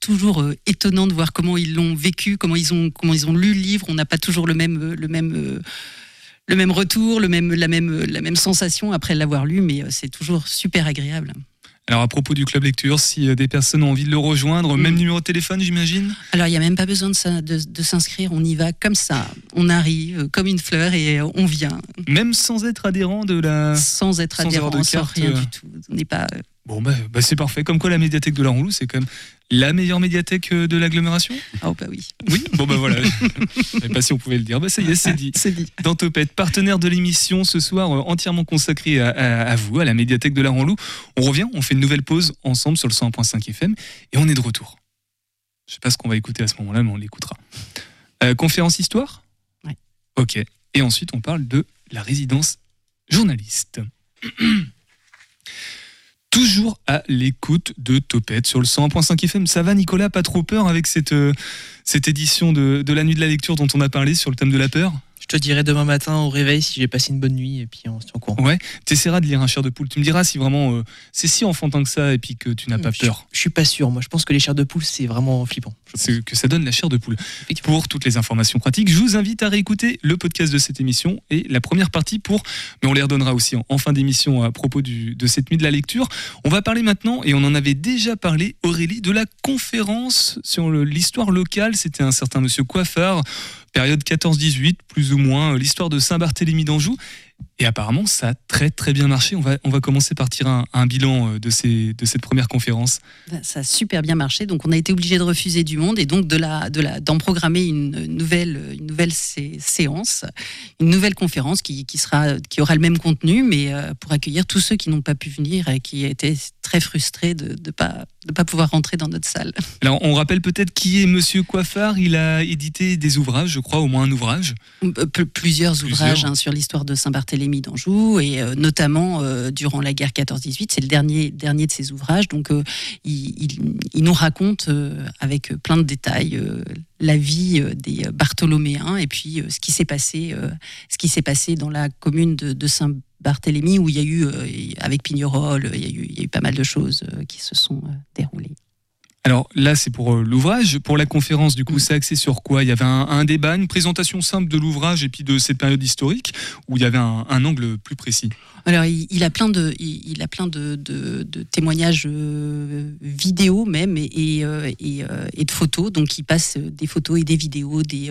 toujours euh, étonnant de voir comment ils l'ont vécu, comment ils ont, comment ils ont lu le livre. On n'a pas toujours le même, euh, le même, euh, le même retour, le même, la même, la même sensation après l'avoir lu, mais c'est toujours super agréable. Alors à propos du club lecture, si des personnes ont envie de le rejoindre, Mm. même numéro de téléphone, j'imagine? Alors, il n'y a même pas besoin de, ça- de, de s'inscrire. On y va comme ça. On arrive comme une fleur et on vient Même sans être adhérent de la. sans être Sans adhérent, sans rien euh. du tout. On n'est pas. Bon, bah, bah, c'est parfait. Comme quoi, la médiathèque de la Ronlou, c'est quand même la meilleure médiathèque euh, de l'agglomération? Oh bah oui. Oui? Bon, bah voilà. Je savais pas si on pouvait le dire. Bah, ça y est, c'est dit. C'est dit. Dans Topette, partenaire de l'émission ce soir, euh, entièrement consacré à, à- à vous, à la médiathèque de la Ranlou. On revient, on fait une nouvelle pause ensemble sur le 101.5 FM et on est de retour. Je sais pas ce qu'on va écouter à ce moment-là, mais on l'écoutera. Euh, conférence histoire? Ouais. Ok. Et ensuite, on parle de la résidence journaliste. [CLEARS THROAT] Toujours à l'écoute de Topette sur le 101.5 FM. Ça va, Nicolas? Pas trop peur avec cette, euh, cette édition de, de la nuit de la lecture dont on a parlé sur le thème de la peur? Te dirai demain matin au réveil si j'ai passé une bonne nuit et puis on se tient au courant. Ouais, tu essaieras de lire un chair de poule. Tu me diras si vraiment euh, c'est si enfantin que ça et puis que tu n'as pas Je- peur. Je suis pas sûr. Moi, je pense que les chairs de poule, c'est vraiment flippant. C'est que ça donne la chair de poule. Pour toutes les informations pratiques, je vous invite à réécouter le podcast de cette émission et la première partie pour, mais on les redonnera aussi en, en fin d'émission à propos du- de cette nuit de la lecture. On va parler maintenant, et on en avait déjà parlé, Aurélie, de la conférence sur l'histoire locale. C'était un certain monsieur Coiffard, période 14-18, plus ou moins, euh, l'histoire de Saint-Barthélemy d'Anjou. Et apparemment, ça a très très bien marché. On va, on va commencer par tirer un, bilan euh, de, ces, de cette première conférence. Ben, Ça a super bien marché, donc on a été obligé de refuser du monde et donc de la, de la, d'en programmer une nouvelle, une nouvelle sé- séance, une nouvelle conférence qui, qui sera, qui aura le même contenu, mais euh, pour accueillir tous ceux qui n'ont pas pu venir et qui étaient très frustrés de ne pas, de pas pouvoir rentrer dans notre salle. [LAUGHS] Alors, on rappelle peut-être qui est Monsieur Coiffard. Il a édité des ouvrages, je crois, au moins un ouvrage. Euh, p- Plusieurs, Plusieurs. ouvrages hein, sur l'histoire de Saint-Barthélemy d'Anjou et euh, notamment euh, durant la guerre 14-18. C'est le dernier, dernier de ses ouvrages. Donc, euh, il, il- il nous raconte avec plein de détails la vie des Bartholoméens et puis ce qui s'est passé, ce qui s'est passé dans la commune de, de Saint-Barthélemy où il y a eu, euh, avec Pignerol, il y a eu, il y a eu pas mal de choses euh, qui se sont euh, déroulées. Alors là, c'est pour euh, l'ouvrage. Pour la conférence, du coup, Mm. c'est axé sur quoi? Il y avait un, un débat, une présentation simple de l'ouvrage et puis de cette période historique, ou il y avait un, un angle plus précis Alors, il, il a plein de, il, il a plein de, de- de témoignages euh, vidéo même et, et, euh, et, et de photos. Donc, il passe des photos et des vidéos, des,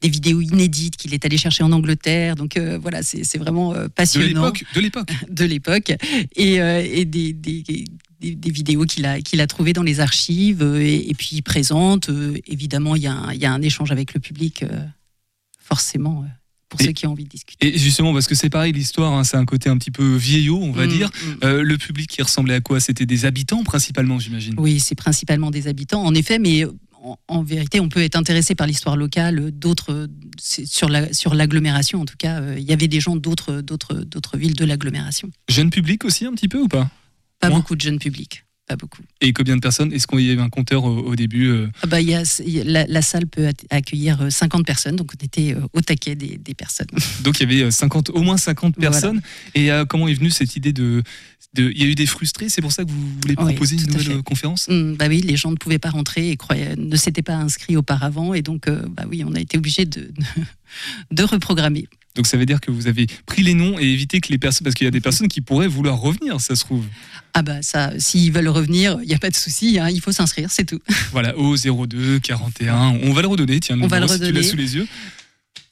des vidéos inédites qu'il est allé chercher en Angleterre. Donc, voilà, c'est vraiment euh, De passionnant l'époque, de l'époque. [LAUGHS] de l'époque et, et des, des, des- des vidéos qu'il a, qu'il a trouvées dans les archives euh, et, et puis il présente. euh, évidemment, il y, a un, il y a un échange avec le public, euh, forcément, pour Et- ceux qui ont envie de discuter. Et justement, parce que c'est pareil, l'histoire, hein, c'est un côté un petit peu vieillot, on va Mm, dire. mm. Euh, le public qui ressemblait à quoi? C'était des habitants principalement, j'imagine. Oui, c'est principalement des habitants, en effet, mais en, en vérité, on peut être intéressé par l'histoire locale, d'autres sur la sur l'agglomération. En tout cas, euh, il y avait des gens d'autres d'autres d'autres villes de l'agglomération. Jeune public aussi, un petit peu ou pas? Pas Moins. beaucoup de jeunes publics, pas beaucoup. Et combien de personnes? Est-ce qu'il y avait un compteur au, au début euh, Ah bah, y a, il y a- la, la salle peut accueillir euh, 50 personnes, donc on était euh, au taquet des, des personnes. [LAUGHS] Donc il y avait euh, 50, au moins 50 Voilà. personnes. Et euh, comment est venue cette idée de, Il y a eu des frustrés, c'est pour ça que vous voulez Oui, proposer une nouvelle euh, conférence? Hum, bah oui, les gens ne pouvaient pas rentrer et croyaient, ne s'étaient pas inscrits auparavant, et donc euh, bah oui, on a été obligé de, [LAUGHS] de reprogrammer. Donc ça veut dire que vous avez pris les noms et évité que les personnes, parce qu'il y a des personnes qui pourraient vouloir revenir, ça se trouve. Ah bah ça, s'ils veulent revenir, il n'y a pas de souci, hein, il faut s'inscrire, c'est tout. [LAUGHS] Voilà, au 02 41. On va le redonner, tiens, On va numéro, le si tu l'as redonner. sous les yeux.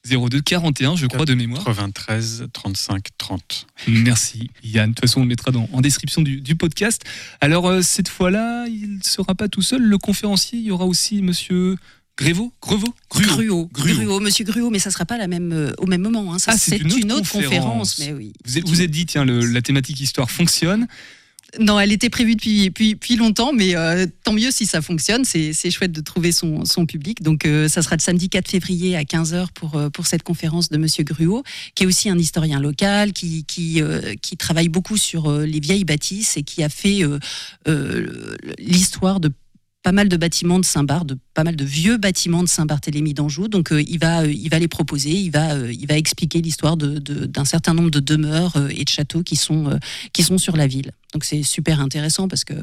02 41, je crois, de mémoire. 93 35 30. Merci Yann. De toute façon, on le mettra dans, en description du, du podcast. Alors euh, cette fois-là, il ne sera pas tout seul. Le conférencier, il y aura aussi Monsieur Grévaux, Grevaux, Gruau, Gruau. Gruau, Monsieur Gruau, mais ça sera pas la même, euh, au même moment. hein. Ça, Ah, c'est c'est une une, autre conférence. conférence. mais oui. Vous êtes, vous êtes dit, tiens, le- la thématique histoire fonctionne. Non, elle était prévue depuis, depuis, depuis longtemps, mais euh, tant mieux si ça fonctionne. C'est c'est chouette de trouver son, son public. Donc, euh, ça sera le samedi 4 février à 15h pour, euh, pour cette conférence de Monsieur Gruau, qui est aussi un historien local, qui, qui, euh, qui travaille beaucoup sur les vieilles bâtisses et qui a fait l'histoire de pas mal de bâtiments de Saint-Barth, de pas mal de vieux bâtiments de Saint-Barthélemy d'Anjou. Donc euh, il va, euh, il va les proposer, il va, euh, il va expliquer l'histoire de- de- d'un certain nombre de demeures et de châteaux qui sont, qui sont sur la ville. Donc c'est super intéressant parce que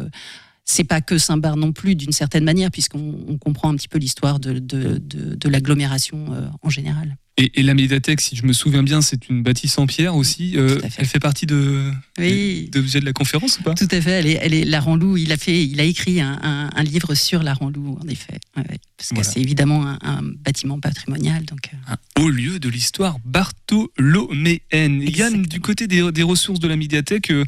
c'est pas que Saint-Barth non plus d'une certaine manière, puisqu'on on comprend un petit peu l'histoire de, de, de- de l'agglomération euh, en général. Et, et la médiathèque, si je me souviens bien, c'est une bâtisse en pierre aussi. Euh, fait. elle fait partie de, Oui. l'objet de la conférence ou pas? Tout à fait, elle est, elle est la Ranlou. Il a fait, il a écrit un, un- un livre sur la Ranlou, en effet, Ouais, parce que c'est évidemment un, un bâtiment patrimonial. Donc, euh, un haut lieu de l'histoire bartholoméenne. Yann, du côté des, des ressources de la médiathèque, euh,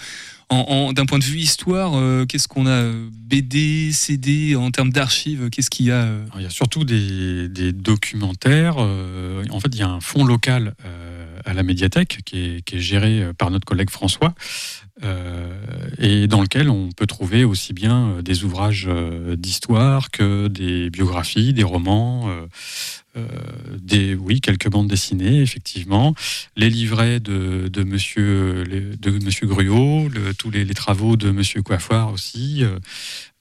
d'un point de vue histoire, euh, qu'est-ce qu'on a BD, CD, en termes d'archives, qu'est-ce qu'il y a euh il y a surtout des, documentaires. euh, en fait, il y a un fonds local à la médiathèque qui est, géré par notre collègue François et dans lequel on peut trouver aussi bien des ouvrages d'histoire que des biographies, des romans, des, oui, quelques bandes dessinées, effectivement, les livrets de, de Monsieur, de Monsieur le- tous les, les travaux de Monsieur Coiffoir aussi. euh,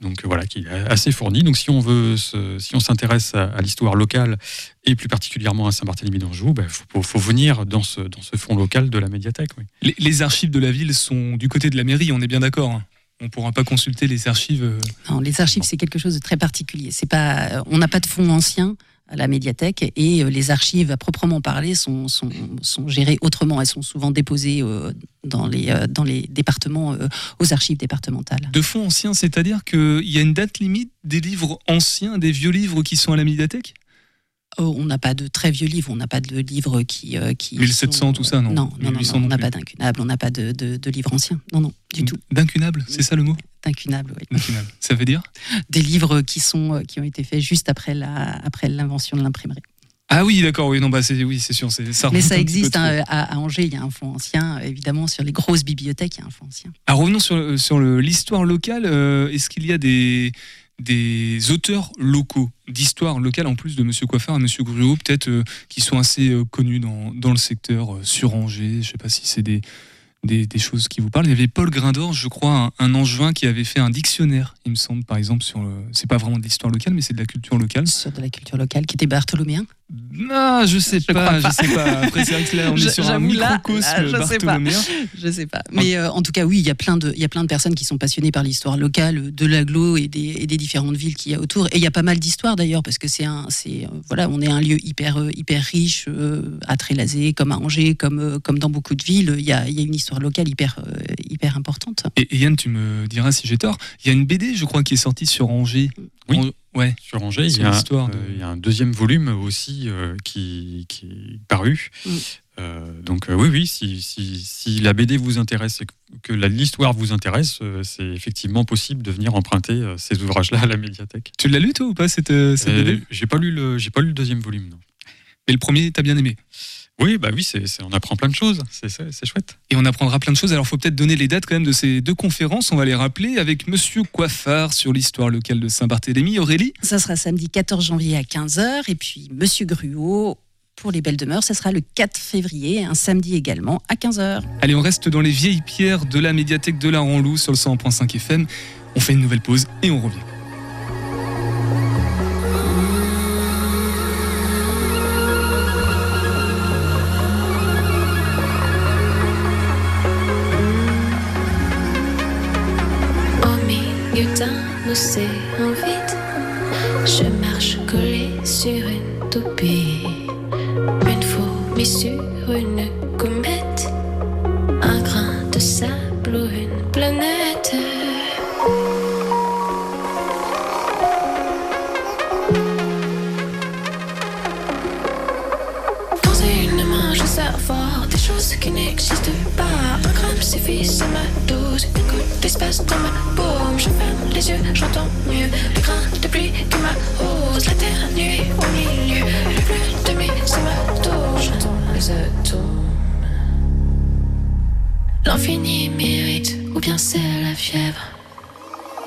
donc euh, voilà, qui est assez fourni. Donc si on veut, se- si on s'intéresse à, à l'histoire locale et plus particulièrement à Saint-Barthélemy d'Anjou, il faut, faut venir dans ce, dans ce fonds local de la médiathèque. Oui. les, les archives de la ville sont du côté de la mairie, on est bien d'accord. hein on ne pourra pas consulter les archives. euh, non, les archives, c'est quelque chose de très particulier. C'est pas, on n'a pas de fonds anciens à la médiathèque et euh, les archives à proprement parler sont, gérées autrement. Elles sont souvent déposées euh, dans, les, euh, dans les départements, aux archives départementales. de fonds anciens, c'est-à-dire qu'il y a une date limite des livres anciens, des vieux livres qui sont à la médiathèque? Oh, on n'a pas de très vieux livres, on n'a pas de livres qui. euh, qui 1700, sont- tout ça, non Non, non, non, 1800 non, non on n'a pas d'incunable, on n'a pas de, de, de livres anciens. Non, non, du tout. D'incunable, c'est ça le mot D'incunable, oui. Ça veut dire Des livres qui, sont, euh, qui ont été faits juste après la- après l'invention de l'imprimerie. Ah oui, d'accord, oui, non, bah c'est oui, c'est sûr, c'est ça. Mais ça existe hein, à, à Angers, il y a un fonds ancien. Évidemment, sur les grosses bibliothèques, il y a un fonds ancien. Ah, revenons sur, l'histoire locale. euh, Est-ce qu'il y a des, des auteurs locaux d'histoire locale, en plus de Monsieur Coiffeur et Monsieur Gruau, peut-être euh, qui sont assez euh, connus dans, dans le secteur euh, sur Angers Je ne sais pas si c'est des, des, choses qui vous parlent. Il y avait Paul Grindor, je crois, un, un angevin qui avait fait un dictionnaire, il me semble, par exemple, sur le. C'est pas vraiment de l'histoire locale, mais c'est de la culture locale. Sur de la culture locale, qui était bartholoméen. Non, je sais Je pas, crois je pas. sais pas. Après, c'est vrai que là, on est Je- sur un microcosme là, je sais pas. bartholoméen. Je sais pas. Mais euh, en tout cas, oui, il y a plein de, il y a plein de personnes qui sont passionnées par l'histoire locale de l'agglo et des, et des différentes villes qu'il y a autour. Et il y a pas mal d'histoires d'ailleurs, parce que c'est un, c'est, euh, voilà, on est un lieu hyper, euh, hyper riche euh, à Trélazé, comme à Angers, comme, euh, comme dans beaucoup de villes. Il y a, il y a une histoire locale hyper, euh, hyper importante. Et, et Yann, tu me diras si j'ai tort. Il y a une BD, je crois, qui est sortie sur Angers. Oui. Ouais. Sur Angers, il y, a, euh, de- il y a un deuxième volume aussi euh, qui, qui est paru. Mm. Euh, donc euh, oui, oui, si, si, si la BD vous intéresse et que- l'histoire vous intéresse, euh, c'est effectivement possible de venir emprunter euh, ces ouvrages-là à la médiathèque. Tu l'as lu toi ou pas cette, cette Euh, BD j'ai pas lu le, j'ai pas lu le deuxième volume. Non. Mais le premier, t'as bien aimé? Oui, bah oui, c'est, c'est- on apprend plein de choses. C'est, chouette. Et on apprendra plein de choses. Alors, faut peut-être donner les dates quand même de ces deux conférences. On va les rappeler avec Monsieur Coiffard sur l'histoire locale de Saint-Barthélemy. Aurélie? Ça sera samedi 14 janvier à 15h. Et puis, Monsieur Gruau, pour les belles demeures, ça sera le 4 février, un samedi également, à 15h. Allez, on reste dans les vieilles pierres de la médiathèque de la Ranlou sur le 100.5 FM. On fait une nouvelle pause et on revient. Vide, je marche collé sur une toupie. Une fourmi sur une comète, un grain de sable ou une planète. Dans une main, je sers fort des choses qui n'existent pas. Un gramme suffit, c'est ma d'espace dans ma paume. Je ferme les yeux, j'entends mieux. Les grains de pluie qui m'arrosent. La terre nuit au milieu. Le plus de mes hématomes. J'entends les atomes. L'infini mérite, ou bien c'est la fièvre,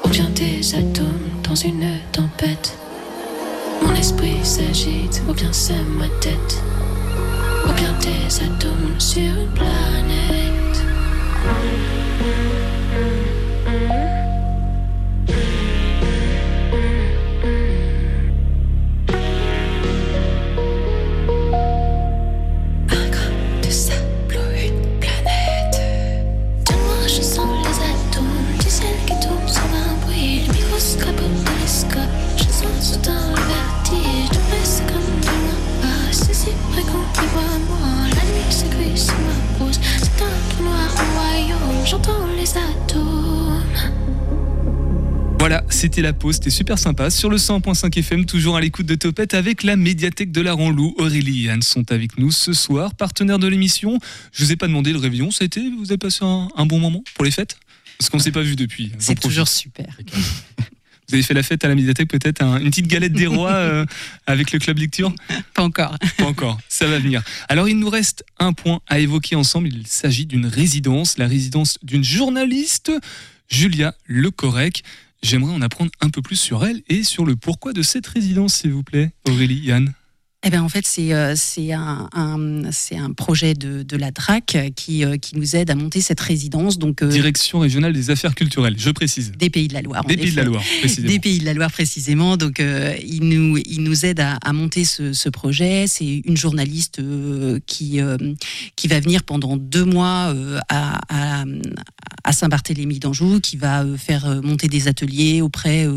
ou bien des atomes dans une tempête. Mon esprit s'agite, ou bien c'est ma tête. Ou bien des atomes sur une planète. Un c'était la pause, c'était super sympa. Sur le 100.5 FM, toujours à l'écoute de Topette avec la médiathèque de la Ranlou. Aurélie et Anne sont avec nous ce soir, partenaires de l'émission. Je vous ai pas demandé le réveillon, ça a été Vous avez passé un, un bon moment pour les fêtes? Parce qu'on ne s'est pas vu depuis. J'en C'est toujours super. [LAUGHS] Vous avez fait la fête à la médiathèque, peut-être un- une petite galette des rois euh, avec le club lecture? Pas encore. Pas encore, ça va venir. Alors il nous reste un point à évoquer ensemble. Il s'agit d'une résidence, la résidence d'une journaliste, Julia Lecorrec. J'aimerais en apprendre un peu plus sur elle et sur le pourquoi de cette résidence, s'il vous plaît. Aurélie, Yann. Eh ben en fait, c'est euh, un, un- un projet de, de la DRAC qui, euh, qui nous aide à monter cette résidence. Donc, euh, Direction régionale des affaires culturelles, je précise. des Pays de la Loire. Des Pays de la. Loire, précisément. Des Pays de la Loire précisément. Donc, euh, il, nous, il nous aide à, à monter ce, ce projet. C'est une journaliste qui, qui va venir pendant deux mois à, à, à Saint-Barthélemy d'Anjou, qui va faire monter des ateliers auprès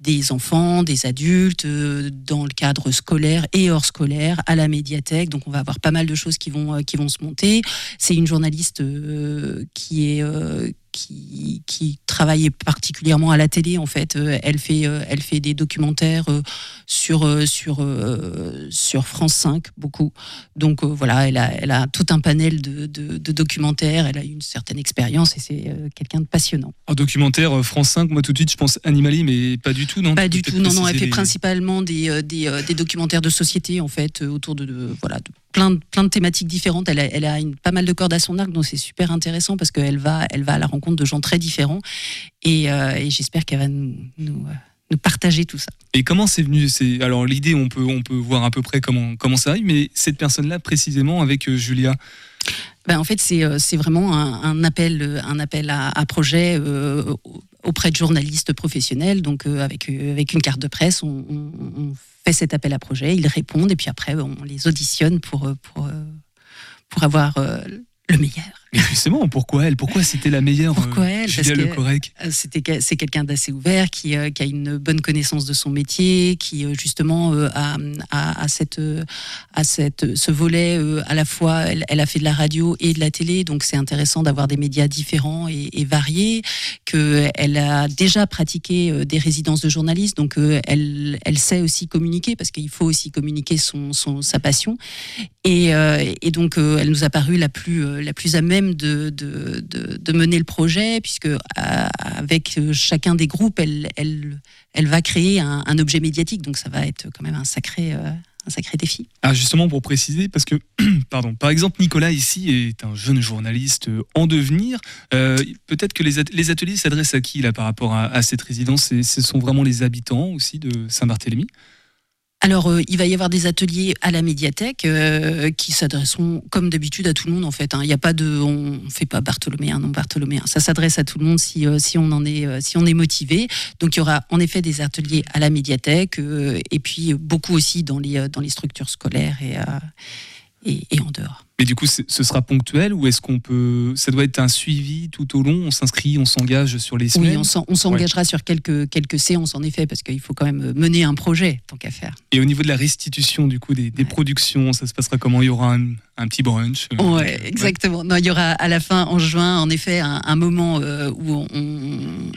des enfants, des adultes, dans le cadre scolaire et hors scolaire, à la médiathèque. Donc, on va avoir pas mal de choses qui vont, euh, qui vont se monter. C'est une journaliste euh, qui est euh, qui, qui travaille particulièrement à la télé en fait. Euh, Elle fait, euh, elle fait des documentaires euh, sur, sur, sur France 5, beaucoup. Donc voilà, elle a, elle a tout un panel de, de- de documentaires, elle a une certaine expérience et c'est quelqu'un de passionnant. En documentaire France 5, moi tout de suite je pense Animali, mais pas du tout, non? Pas du tout, non, non, elle fait les- principalement des, des, des documentaires de société en fait, autour de, de- voilà, de plein, de- plein de thématiques différentes. Elle a, elle a une, pas mal de cordes à son arc, donc c'est super intéressant parce qu'elle va, elle va à la rencontre de gens très différents et, euh, et j'espère qu'elle va nous, nous, euh, nous partager tout ça. Et comment c'est venu C'est alors l'idée, on peut on peut voir à peu près comment comment ça arrive, mais cette personne-là précisément avec euh, Julia? Ben, en fait, c'est c'est vraiment un, un appel, un appel à, à projet euh, auprès de journalistes professionnels, donc avec, avec une carte de presse, on, on- on fait cet appel à projet, ils répondent et puis après on les auditionne pour, pour, pour avoir le meilleur. Justement, pourquoi elle? Pourquoi c'était la meilleure Pourquoi euh, elle? Julia Le Correc Euh, C'était c'est quelqu'un d'assez ouvert qui, euh, qui a une bonne connaissance de son métier, qui justement a, a, a cette, a cette, ce volet à la fois. Elle, elle a fait de la radio et de la télé, donc c'est intéressant d'avoir des médias différents et, et variés. Que elle a déjà pratiqué des résidences de journalistes, donc elle, elle sait aussi communiquer parce qu'il faut aussi communiquer son, son sa passion. Et, et donc, elle nous a paru la plus, la plus à de, mener le projet, puisque euh, avec euh, chacun des groupes, elle, elle, va créer un, objet médiatique. Donc, ça va être quand même un sacré, euh, un sacré défi. Ah, justement, pour préciser, parce que, [CLEARS THROAT] pardon, par exemple, Nicolas ici est un jeune journaliste en devenir. Peut-être que les, at- les ateliers s'adressent à qui, là, par rapport à, cette résidence? Ce sont vraiment les habitants aussi de Saint-Barthélemy? Alors, euh, il va y avoir des ateliers à la médiathèque euh, qui s'adresseront, comme d'habitude, à tout le monde en fait. hein. Il n'y a pas de, on fait pas bartholoméen, non bartholoméen. Ça s'adresse à tout le monde si, euh, si on en est, euh, si on est motivé. Donc, il y aura en effet des ateliers à la médiathèque euh, et puis beaucoup aussi dans les, dans les structures scolaires et, et, et en dehors. Mais du coup, ce sera ponctuel ou est-ce qu'on peut. Ça doit être un suivi tout au long? On s'inscrit, on s'engage sur les semaines? Oui, on s'en- on s'engagera sur quelques, quelques séances en effet parce qu'il faut quand même mener un projet tant qu'à faire. Et au niveau de la restitution, du coup, des, des productions, ça se passera comment? Il y aura un, un petit brunch euh, Ouais, exactement. Non, il y aura à la fin, en juin, en effet, un, un moment euh, où on, on-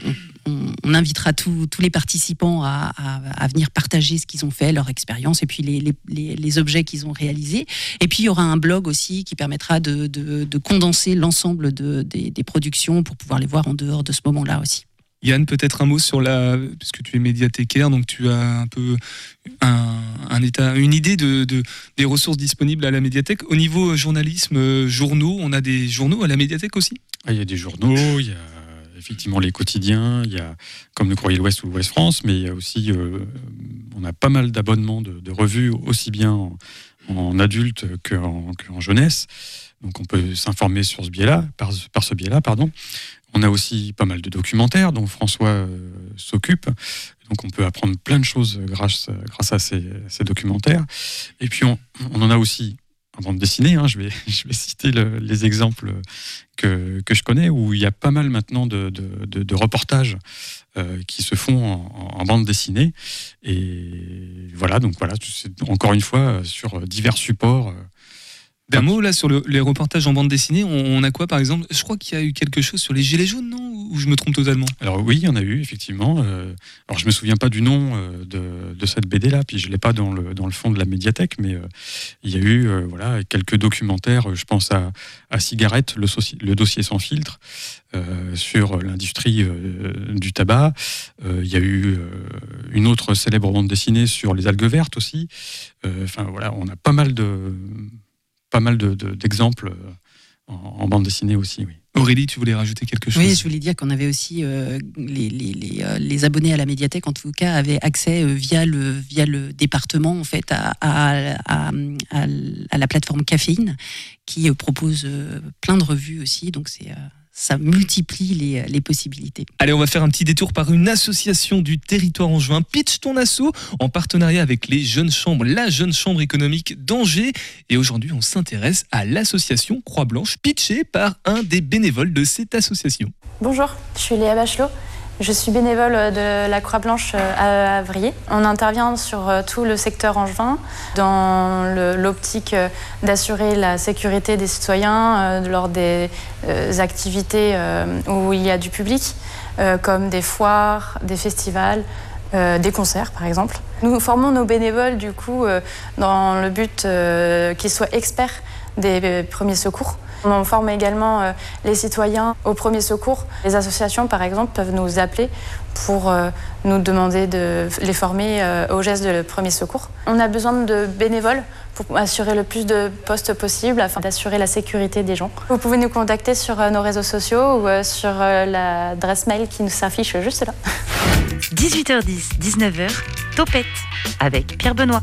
on- on invitera tous tous les participants à, à- à venir partager ce qu'ils ont fait, leur expérience, et puis les, les- les- les objets qu'ils ont réalisés. Et puis il y aura un blog aussi qui permettra de, de- de condenser l'ensemble de- des, des productions pour pouvoir les voir en dehors de ce moment-là aussi. Yann, peut-être un mot sur la. Puisque tu es médiathécaire, donc tu as un peu un, un état, une idée de, de- des ressources disponibles à la médiathèque. Au niveau journalisme, euh, journaux, on a des journaux à la médiathèque aussi? Ah, il y a des journaux, il y a effectivement les quotidiens, il y a comme le Courrier de l'Ouest ou l'Ouest France, mais il y a aussi, euh, on a pas mal d'abonnements de, revues, aussi bien en, en adulte qu'en qu'en jeunesse. Donc on peut s'informer sur ce biais-là, par, ce biais-là, pardon. On a aussi pas mal de documentaires dont François euh, s'occupe. Donc on peut apprendre plein de choses grâce, grâce à ces, documentaires. Et puis on en a aussi en bande dessinée. hein, je, vais, [LAUGHS] je vais citer le- les exemples que, que je connais où il y a pas mal maintenant de, de- de- de reportages euh, qui se font en, en bande dessinée. Et voilà, donc voilà, encore une fois euh, sur divers supports. D'un mot là sur le- les reportages en bande dessinée, on, a quoi par exemple? Je crois qu'il y a eu quelque chose sur les gilets jaunes, non? Ou je me trompe totalement? Alors oui, il y en a eu effectivement. Euh, alors je me souviens pas du nom euh, de, cette BD là, puis je l'ai pas dans le fond de la médiathèque, mais euh, il y a eu voilà quelques documentaires. Je pense à, Cigarette, le, le dossier sans filtre sur l'industrie du tabac. Il y a eu une autre célèbre bande dessinée sur les algues vertes aussi. Enfin voilà, on a pas mal de pas mal de- de- d'exemples euh, en, en bande dessinée aussi. Oui. Aurélie, tu voulais rajouter quelque chose? Oui, je voulais dire qu'on avait aussi euh, les, les, les, euh, les abonnés à la médiathèque, en tout cas, avaient accès euh, via, le, via le département en fait à, à, à, à- la plateforme Caféine qui propose euh, plein de revues aussi. Donc c'est euh, ça multiplie les, les possibilités. Allez, on va faire un petit détour par une association du territoire en juin. Pitch ton asso en partenariat avec les Jeunes Chambres, la Jeune Chambre économique d'Angers. Et aujourd'hui, on s'intéresse à l'association Croix-Blanche, pitchée par un des bénévoles de cette association. Bonjour, je suis Léa Bachelot. Je suis bénévole de la Croix-Blanche euh, à Avrier. On intervient sur euh, tout le secteur angevin dans l'optique euh, d'assurer la sécurité des citoyens lors des activités où il y a du public, comme des foires, des festivals, des concerts par exemple. Nous formons nos bénévoles du coup dans le but qu'ils soient experts des premiers secours. On forme également euh, les citoyens au premier secours. Les associations, par exemple, peuvent nous appeler pour euh, nous demander de les former euh, aux gestes de premier secours. On a besoin de bénévoles pour assurer le plus de postes possible afin d'assurer la sécurité des gens. Vous pouvez nous contacter sur euh, nos réseaux sociaux ou euh, sur euh, l'adresse mail qui nous s'affiche juste là. 18h10, 19h, Topette avec Pierre Benoît.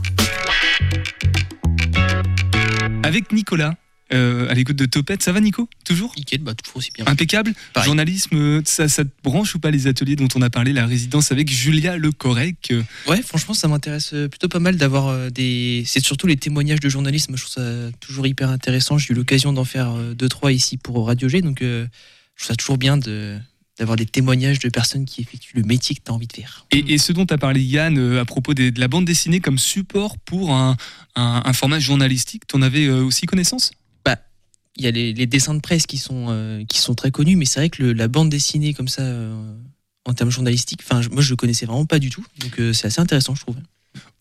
Avec Nicolas. Euh, à l'écoute de Topette. Ça va, Nico Toujours Nickel, bah, toujours aussi bien. Impeccable. Pareil. Journalisme, ça, ça te branche ou pas les ateliers dont on a parlé, la résidence avec Julia Le Correc euh, Ouais, franchement, ça m'intéresse euh, plutôt pas mal d'avoir euh, des. C'est surtout les témoignages de journalistes. Moi, je trouve ça toujours hyper intéressant. J'ai eu l'occasion d'en faire euh, deux, trois ici pour Radio G. Donc, euh, je trouve ça toujours bien de d'avoir des témoignages de personnes qui effectuent le métier que tu as envie de faire. Et, et ce dont a parlé Yann euh, à propos des- de la bande dessinée comme support pour un, un- un format journalistique, t'en avais euh, aussi connaissance? Il y a les, dessins de presse qui sont, euh, qui sont très connus, mais c'est vrai que la bande dessinée comme ça, euh, en termes journalistiques, enfin, moi, je le connaissais vraiment pas du tout. Donc, euh, c'est assez intéressant, je trouve.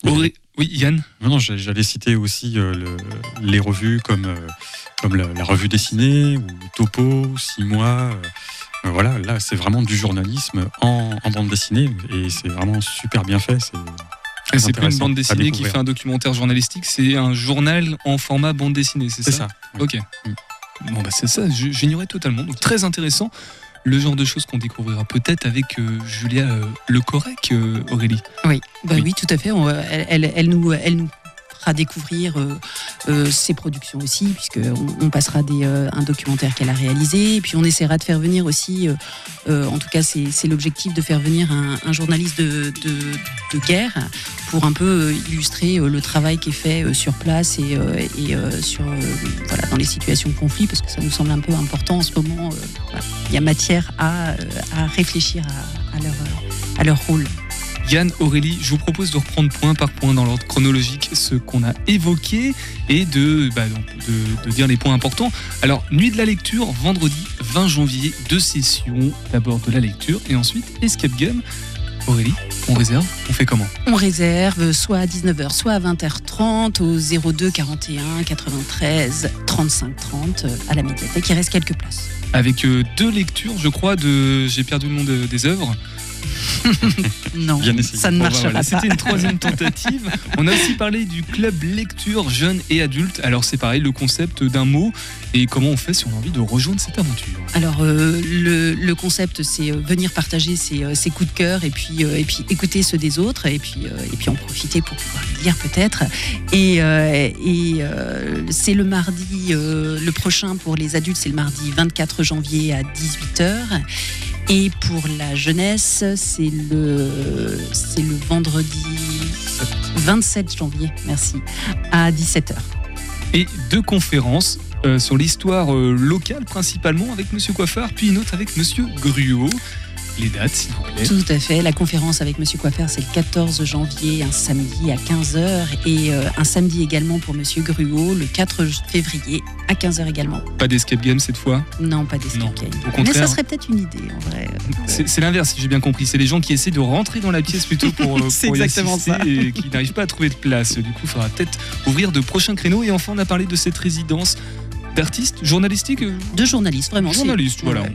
Oui, Yann Non, non, j'a- j'allais citer aussi le- les revues comme, comme la, revue dessinée ou Topo, Six mois. voilà, là, c'est vraiment du journalisme en, bande dessinée et c'est vraiment super bien fait. Très C'est pas une bande dessinée qui fait un documentaire journalistique, c'est un journal en format bande dessinée, c'est ça C'est ça. oui. Ok. Bon, bah c'est ça, j'ignorais totalement. Donc très intéressant. Le genre de choses qu'on découvrira peut-être avec euh, Julia euh, Le Correc, euh, Aurélie. Oui, bah Oui. oui. tout à fait. On- elle, elle- elle nous, elle nous fera découvrir euh, euh, ses productions aussi, puisqu'on on passera des, euh, un documentaire qu'elle a réalisé. Et puis on essaiera de faire venir aussi, en tout cas c'est l'objectif de faire venir un, journaliste de, de, guerre pour un peu illustrer le travail qui est fait sur place et, et sur, voilà, dans les situations de conflit, parce que ça nous semble un peu important en ce moment. Il y a matière à, à réfléchir à, à leur, à leur rôle. Yann, Aurélie, je vous propose de reprendre point par point dans l'ordre chronologique ce qu'on a évoqué et de, bah, donc, de, de dire les points importants. Alors, nuit de la lecture, vendredi 20 janvier, deux sessions. D'abord de la lecture et ensuite Escape Game. Aurélie, on réserve, on fait comment? On réserve soit à 19h, soit à 20h30 au 02 41 93 35 30 euh, à la médiathèque. Il reste quelques places. Avec euh, deux lectures, je crois, de. J'ai perdu le nom de- des œuvres. [LAUGHS] Non, Bien ça ne Bon, bah, voilà, pas. C'était une troisième tentative. On a aussi parlé du club lecture jeunes et adultes. Alors c'est pareil, le concept d'un mot et comment on fait si on a envie de rejoindre cette aventure. Alors euh, le, le concept, c'est euh, venir partager ses, euh, ses coups de cœur et puis, euh, et puis écouter ceux des autres et puis, euh, et puis en profiter pour pouvoir les lire peut-être. Et, euh, et euh, c'est le mardi, euh, le prochain pour les adultes, c'est le mardi 24 janvier à 18h. Et pour la jeunesse, c'est le, vendredi 27 janvier, merci, à 17h. Et deux conférences euh, sur l'histoire euh, locale principalement avec Monsieur Coiffard, puis une autre avec Monsieur Gruau. Les dates, s'il vous plaît. Tout à fait. La conférence avec Monsieur Coiffeur, c'est le 14 janvier, un samedi à 15h. Et euh, un samedi également pour Monsieur Gruau, le 4 février à 15h également. Pas d'escape game cette fois? Non, pas d'escape game. au Mais contraire. ça serait peut-être une idée, en vrai. C'est l'inverse, si j'ai bien compris. C'est les gens qui essaient de rentrer dans la pièce plutôt pour, [LAUGHS] euh, C'est pour y exactement assister ça. et qui n'arrivent pas à trouver de place. Du coup, il faudra peut-être ouvrir de prochains créneaux. Et enfin, on a parlé de cette résidence d'artistes journalistiques. euh, De journalistes, vraiment. Journalistes, voilà. Ouais.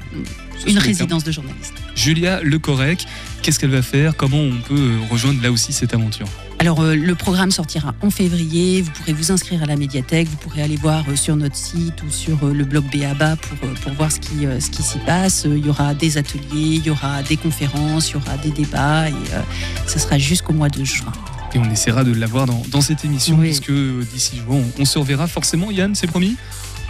Une résidence de journalistes. Julia Le Correc, qu'est-ce qu'elle va faire? Comment on peut euh, rejoindre là aussi cette aventure? Alors, euh, le programme sortira en février. Vous pourrez vous inscrire à la médiathèque. Vous pourrez aller voir euh, sur notre site ou sur euh, le blog BABA pour, pour voir ce qui, ce qui s'y passe. Il y aura des ateliers, il y aura des conférences, il y aura des débats. Et ça sera jusqu'au mois de juin. Et on essaiera de l'avoir dans, dans cette émission, Oui. puisque d'ici juin, on, on se reverra forcément. Yann, c'est promis?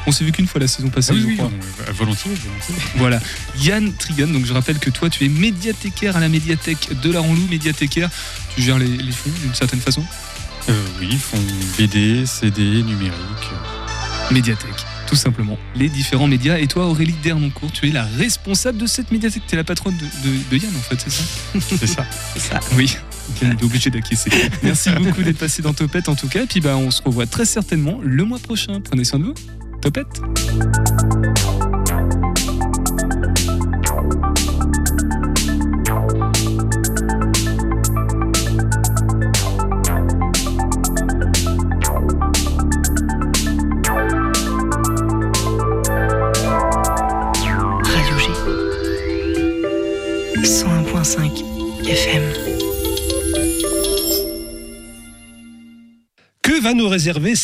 On s'est vu qu'une fois la saison passée, Ah oui, je oui, crois. euh, volontiers, volontiers. Voilà. Yann Trigan, donc je rappelle que toi, tu es médiathécaire à la médiathèque de la Ronlou, médiathécaire. Tu gères les, les fonds d'une certaine façon Euh, oui, ils font BD, CD, numérique. Médiathèque, tout simplement. Les différents médias. Et toi, Aurélie Dernoncourt, tu es la responsable de cette médiathèque. Tu es la patronne de, de- de Yann, en fait, c'est ça C'est ça. [LAUGHS] C'est ça. Oui. On est obligé d'acquiescer. Merci beaucoup d'être passé dans Topette, en tout cas. Et puis, bah, on se revoit très certainement le mois prochain. Prenez soin de vous. Topette. Radio G. 101.5 FM. Que va nous réserver